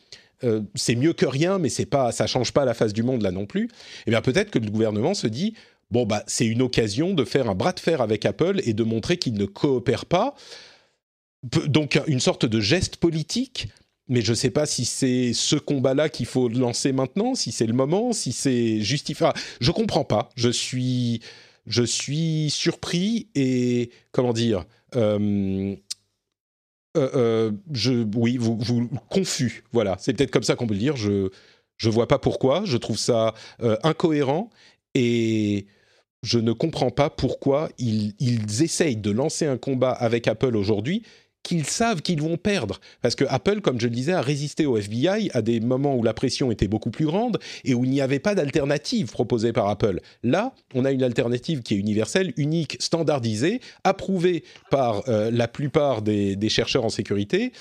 Euh, c'est mieux que rien, mais c'est pas, ça change pas la face du monde là non plus. Eh bien, peut-être que le gouvernement se dit bon bah c'est une occasion de faire un bras de fer avec Apple et de montrer qu'il ne coopère pas. Donc une sorte de geste politique. Mais je ne sais pas si c'est ce combat-là qu'il faut lancer maintenant, si c'est le moment, si c'est justifié. je comprends pas. Je suis, je suis surpris et comment dire. Euh, euh, euh, je, oui, vous, confus. Voilà, c'est peut-être comme ça qu'on peut le dire. Je je vois pas pourquoi. Je trouve ça euh, incohérent et je ne comprends pas pourquoi ils, ils essayent de lancer un combat avec Apple aujourd'hui qu'ils savent qu'ils vont perdre. Parce que Apple, comme je le disais, a résisté au FBI à des moments où la pression était beaucoup plus grande et où il n'y avait pas d'alternative proposée par Apple. Là, on a une alternative qui est universelle, unique, standardisée, approuvée par euh, la plupart des, chercheurs en sécurité.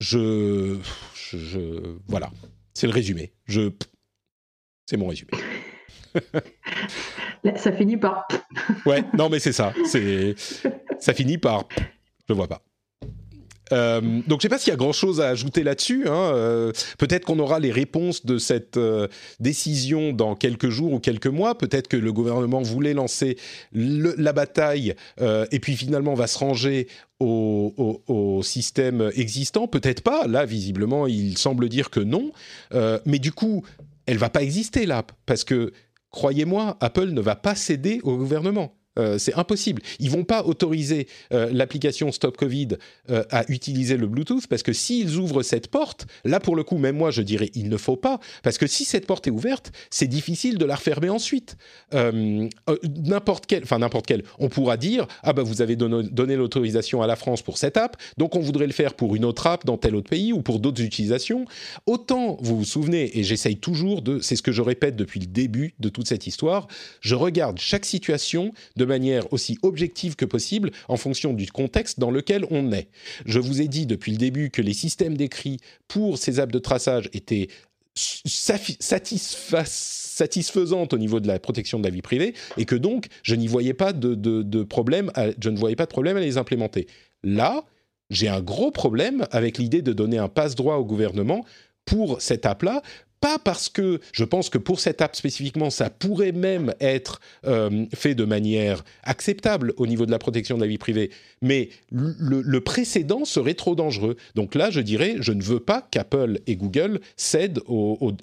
Je, je, voilà, c'est le résumé. Je, c'est mon résumé. ça finit par. ouais, non mais c'est ça. C'est, ça finit par. Je vois pas. Euh, donc je ne sais pas s'il y a grand-chose à ajouter là-dessus. Hein. Euh, peut-être qu'on aura les réponses de cette euh, décision dans quelques jours ou quelques mois. Peut-être que le gouvernement voulait lancer la bataille et puis finalement va se ranger au, au système existant. Peut-être pas. Là, visiblement, il semble dire que non. mais du coup, elle va pas exister là parce que croyez-moi, Apple ne va pas céder au gouvernement. Euh, c'est impossible. Ils vont pas autoriser euh, l'application Stop Covid euh, à utiliser le Bluetooth parce que s'ils ouvrent cette porte, là pour le coup, même moi je dirais il ne faut pas parce que si cette porte est ouverte, c'est difficile de la refermer ensuite. n'importe quel, enfin n'importe quel, on pourra dire ah bah vous avez donné, l'autorisation à la France pour cette app, donc on voudrait le faire pour une autre app dans tel autre pays ou pour d'autres utilisations. Autant vous vous souvenez et j'essaye toujours de, c'est ce que je répète depuis le début de toute cette histoire, je regarde chaque situation de de manière aussi objective que possible en fonction du contexte dans lequel on est. Je vous ai dit depuis le début que les systèmes d'écrit pour ces apps de traçage étaient satisfaisantes au niveau de la protection de la vie privée et que donc je n'y voyais pas de, problème, je ne voyais pas de problème à les implémenter. Là, j'ai un gros problème avec l'idée de donner un passe-droit au gouvernement pour cette app-là, pas parce que je pense que pour cette app spécifiquement, ça pourrait même être euh, fait de manière acceptable au niveau de la protection de la vie privée, mais le, précédent serait trop dangereux. Donc là, je dirais, je ne veux pas qu'Apple et Google cèdent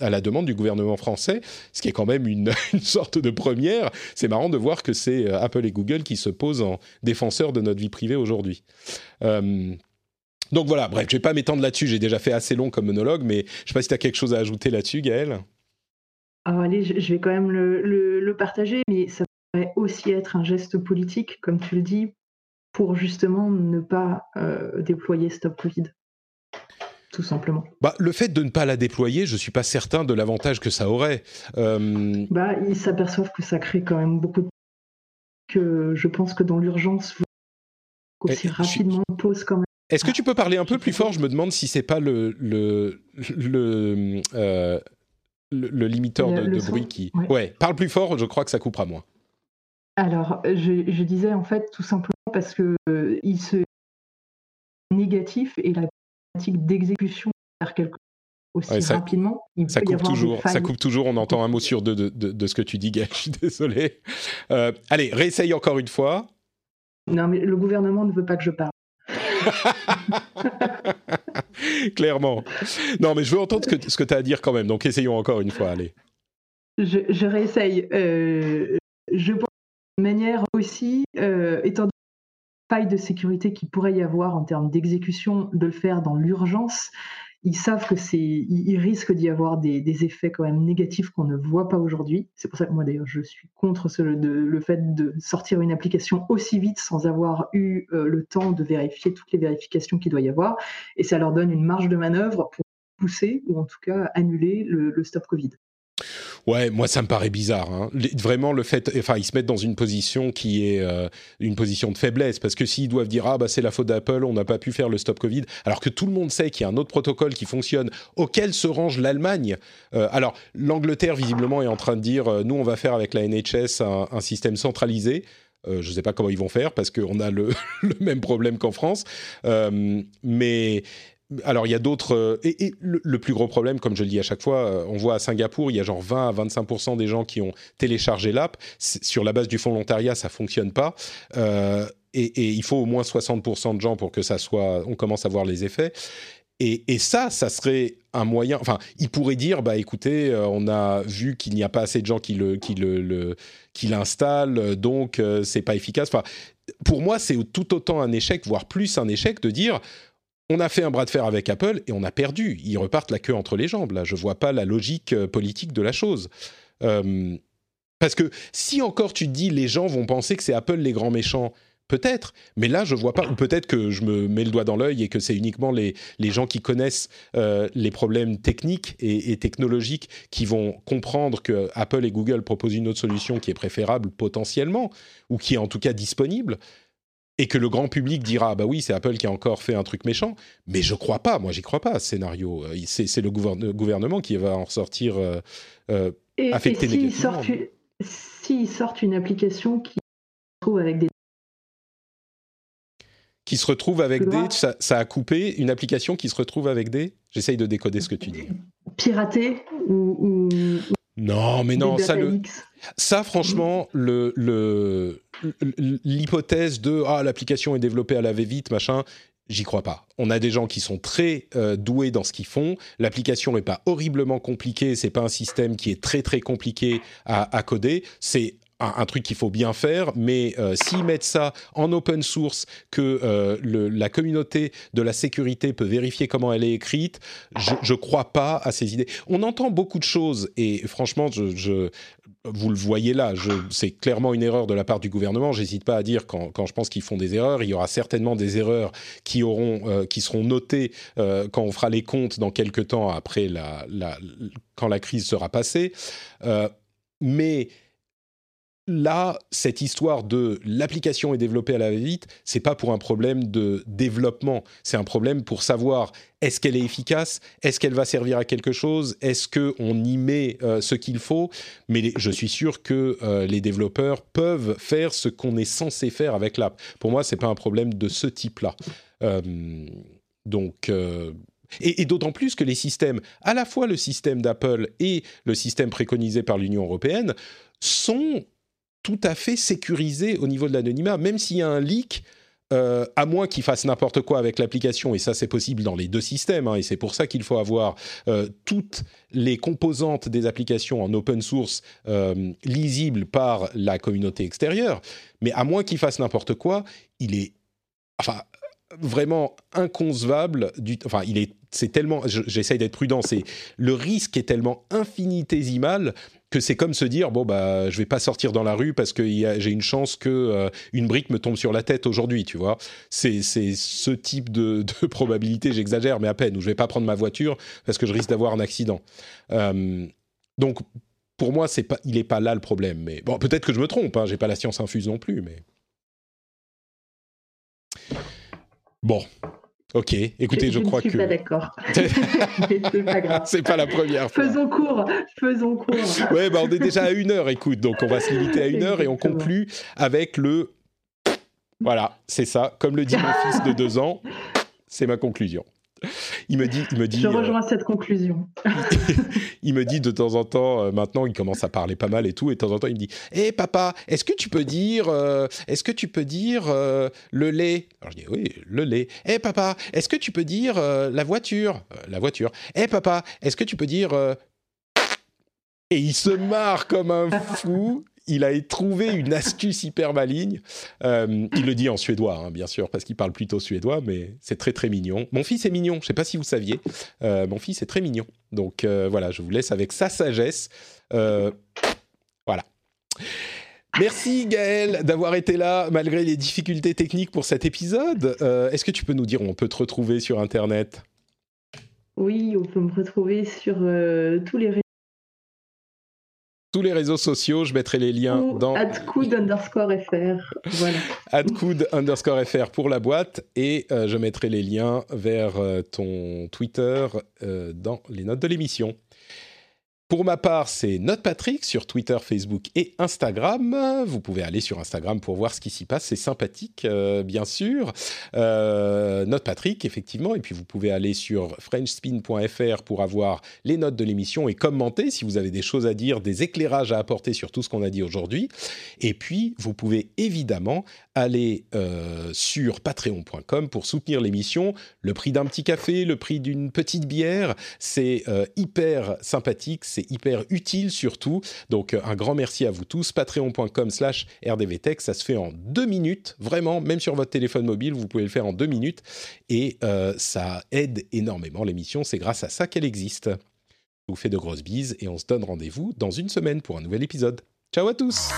à la demande du gouvernement français, ce qui est quand même une, sorte de première. C'est marrant de voir que c'est euh, Apple et Google qui se posent en défenseurs de notre vie privée aujourd'hui. Euh, donc voilà, bref, je vais pas m'étendre là-dessus, j'ai déjà fait assez long comme monologue, mais je sais pas si tu as quelque chose à ajouter là-dessus, Gaël. Alors allez, je, vais quand même le, partager, mais ça pourrait aussi être un geste politique, comme tu le dis, pour justement ne pas euh, déployer Stop Covid. Tout simplement. Bah, le fait de ne pas la déployer, je ne suis pas certain de l'avantage que ça aurait. Euh, bah, ils s'aperçoivent que ça crée quand même beaucoup de... que je pense que dans l'urgence, aussi rapidement on pose quand même est-ce que tu peux parler un peu plus fort? Je me demande si c'est pas le, le, le, euh, le, limiteur de, bruit qui. Ouais. parle plus fort, je crois que ça coupera moins. Alors, je, disais en fait tout simplement parce que il se négatif et la pratique d'exécution faire quelque aussi ça, rapidement. ça coupe toujours. Ça coupe toujours. On entend un mot sur deux de, de, ce que tu dis, Gaël. Je suis désolé. Euh, allez, réessaye encore une fois. Non, mais le gouvernement ne veut pas que je parle. Clairement. Non, mais je veux entendre ce que, tu as à dire quand même. Donc, essayons encore une fois. Allez. Je, réessaye. Euh, je pense de manière aussi, euh, étant donné faille de sécurité qui pourrait y avoir en termes d'exécution, de le faire dans l'urgence ils savent que c'est, ils, risquent d'y avoir des, effets quand même négatifs qu'on ne voit pas aujourd'hui. C'est pour ça que moi d'ailleurs je suis contre le fait de sortir une application aussi vite sans avoir eu euh, le temps de vérifier toutes les vérifications qu'il doit y avoir. Et ça leur donne une marge de manœuvre pour pousser ou en tout cas annuler le stop Covid. Ouais, moi ça me paraît bizarre. Hein. Vraiment le fait, enfin ils se mettent dans une position qui est euh, une position de faiblesse parce que s'ils doivent dire ah bah c'est la faute d'Apple, on n'a pas pu faire le stop Covid, alors que tout le monde sait qu'il y a un autre protocole qui fonctionne auquel se range l'Allemagne. Euh, alors l'Angleterre visiblement est en train de dire euh, nous on va faire avec la NHS un, système centralisé. je ne sais pas comment ils vont faire parce qu'on a le, le, même problème qu'en France. mais alors il y a d'autres euh, et, le, plus gros problème, comme je le dis à chaque fois, euh, on voit à Singapour, il y a genre 20 à 25% des gens qui ont téléchargé l'app. Sur la base du volontariat, ça fonctionne pas. Euh, et, il faut au moins 60% de gens pour que ça soit, on commence à voir les effets. Et, ça, ça serait un moyen. Enfin, il pourrait dire, bah écoutez, on a vu qu'il n'y a pas assez de gens qui le, qui le, qui l'installent, donc c'est pas efficace. Enfin, pour moi, c'est tout autant un échec, voire plus un échec, de dire on a fait un bras de fer avec Apple et on a perdu. Ils repartent la queue entre les jambes. Là, je vois pas la logique euh, politique de la chose. Euh, parce que si encore tu dis les gens vont penser que c'est Apple les grands méchants, peut-être. Mais là, je vois pas. Ou peut-être que je me mets le doigt dans l'œil et que c'est uniquement les, les gens qui connaissent euh, les problèmes techniques et, et, technologiques qui vont comprendre que Apple et Google proposent une autre solution qui est préférable potentiellement ou qui est en tout cas disponible et que le grand public dira bah oui c'est Apple qui a encore fait un truc méchant. Mais je crois pas moi j'y crois pas ce scénario. Euh, c'est le gouvernement qui va en ressortir euh, euh affecté et négativement. s'ils sortent, une application qui se retrouve avec des qui se retrouve avec des ça, ça, a coupé une application qui se retrouve avec des? J'essaye de décoder ce que tu dis. Piraté ou, non mais non ça le ça, franchement, l'hypothèse de ah l'application est développée à la va-vite, machin, j'y crois pas. On a des gens qui sont très euh, doués dans ce qu'ils font. L'application n'est pas horriblement compliquée. C'est pas un système qui est très très compliqué à, coder. C'est un, truc qu'il faut bien faire, mais euh, s'ils mettent ça en open source, que euh, la communauté de la sécurité peut vérifier comment elle est écrite, je ne crois pas à ces idées. On entend beaucoup de choses, et franchement, je, vous le voyez là, c'est clairement une erreur de la part du gouvernement. J'hésite pas à dire quand, je pense qu'ils font des erreurs, il y aura certainement des erreurs qui auront, euh, qui seront notées euh, quand on fera les comptes dans quelques temps après la, quand la crise sera passée. Mais là, cette histoire de l'application est développée à la vite, c'est pas pour un problème de développement, c'est un problème pour savoir est-ce qu'elle est efficace, est-ce qu'elle va servir à quelque chose, est-ce que on y met euh, ce qu'il faut? Mais je suis sûr que euh, les développeurs peuvent faire ce qu'on est censé faire avec l'app. Pour moi, c'est pas un problème de ce type-là. Euh, donc. Et, et d'autant plus que les systèmes, à la fois le système d'Apple et le système préconisé par l'Union européenne, sont tout à fait sécurisé au niveau de l'anonymat, même s'il y a un leak. Euh, à moins qu'il fasse n'importe quoi avec l'application, et ça c'est possible dans les deux systèmes, hein, et c'est pour ça qu'il faut avoir euh, toutes les composantes des applications en open source euh, lisibles par la communauté extérieure, mais à moins qu'il fasse n'importe quoi, il est enfin, vraiment inconcevable, du, enfin il est c'est tellement, j'essaye d'être prudent, c'est le risque est tellement infinitésimal que c'est comme se dire bon bah je vais pas sortir dans la rue parce que j'ai une chance que euh, une brique me tombe sur la tête aujourd'hui, tu vois. C'est ce type de, probabilité, j'exagère mais à peine, où je vais pas prendre ma voiture parce que je risque d'avoir un accident. Euh, donc pour moi c'est pas il est pas là le problème, mais bon peut-être que je me trompe, hein, j'ai pas la science infuse non plus, mais bon Ok, écoutez, je, crois que. Je suis pas d'accord. c'est pas grave. C'est pas la première fois. Faisons court, faisons court. ouais, bah on est déjà à une heure, écoute, donc on va se limiter à une heure et on conclut avec le. Voilà, c'est ça. Comme le dit mon fils de deux ans, c'est ma conclusion. Il me dit, il me dit. Je rejoins euh, cette conclusion. il me dit de temps en temps, euh, maintenant, il commence à parler pas mal et tout, et de temps en temps, il me dit, hé papa, est-ce que tu peux dire, euh, est-ce que tu peux dire le lait? Alors je dis oui, le lait. Hé papa, est-ce que tu peux dire la voiture? La voiture. Hé papa, est-ce que tu peux dire et il se marre comme un fou il a trouvé une astuce hyper maligne. Euh, il le dit en suédois, hein, bien sûr, parce qu'il parle plutôt suédois, mais c'est très très mignon. Mon fils est mignon, je ne sais pas si vous saviez. Euh, mon fils est très mignon. Donc euh, voilà, je vous laisse avec sa sagesse. voilà. Merci Gaël d'avoir été là malgré les difficultés techniques pour cet épisode. Est-ce que tu peux nous dire où on peut te retrouver sur Internet? Oui, on peut me retrouver sur tous les réseaux tous les réseaux sociaux. Je mettrai les liens dans. Adcoud underscore FR. Voilà. Adcoud underscore FR pour la boîte. Et euh, je mettrai les liens vers euh, ton Twitter euh, dans les notes de l'émission. Pour ma part, c'est NotePatrick sur Twitter, Facebook et Instagram. Vous pouvez aller sur Instagram pour voir ce qui s'y passe. C'est sympathique, euh, bien sûr. Euh, NotePatrick, effectivement. Et puis, vous pouvez aller sur frenchspin.fr pour avoir les notes de l'émission et commenter si vous avez des choses à dire, des éclairages à apporter sur tout ce qu'on a dit aujourd'hui. Et puis, vous pouvez évidemment aller euh, sur patreon.com pour soutenir l'émission. Le prix d'un petit café, le prix d'une petite bière, c'est euh, hyper sympathique. C'est hyper utile surtout. Donc euh, un grand merci à vous tous. Patreon.com slash rdvtech, ça se fait en deux minutes, vraiment, même sur votre téléphone mobile, vous pouvez le faire en deux minutes. Et ça aide énormément l'émission, c'est grâce à ça qu'elle existe. Je vous fais de grosses bises et on se donne rendez-vous dans une semaine pour un nouvel épisode. Ciao à tous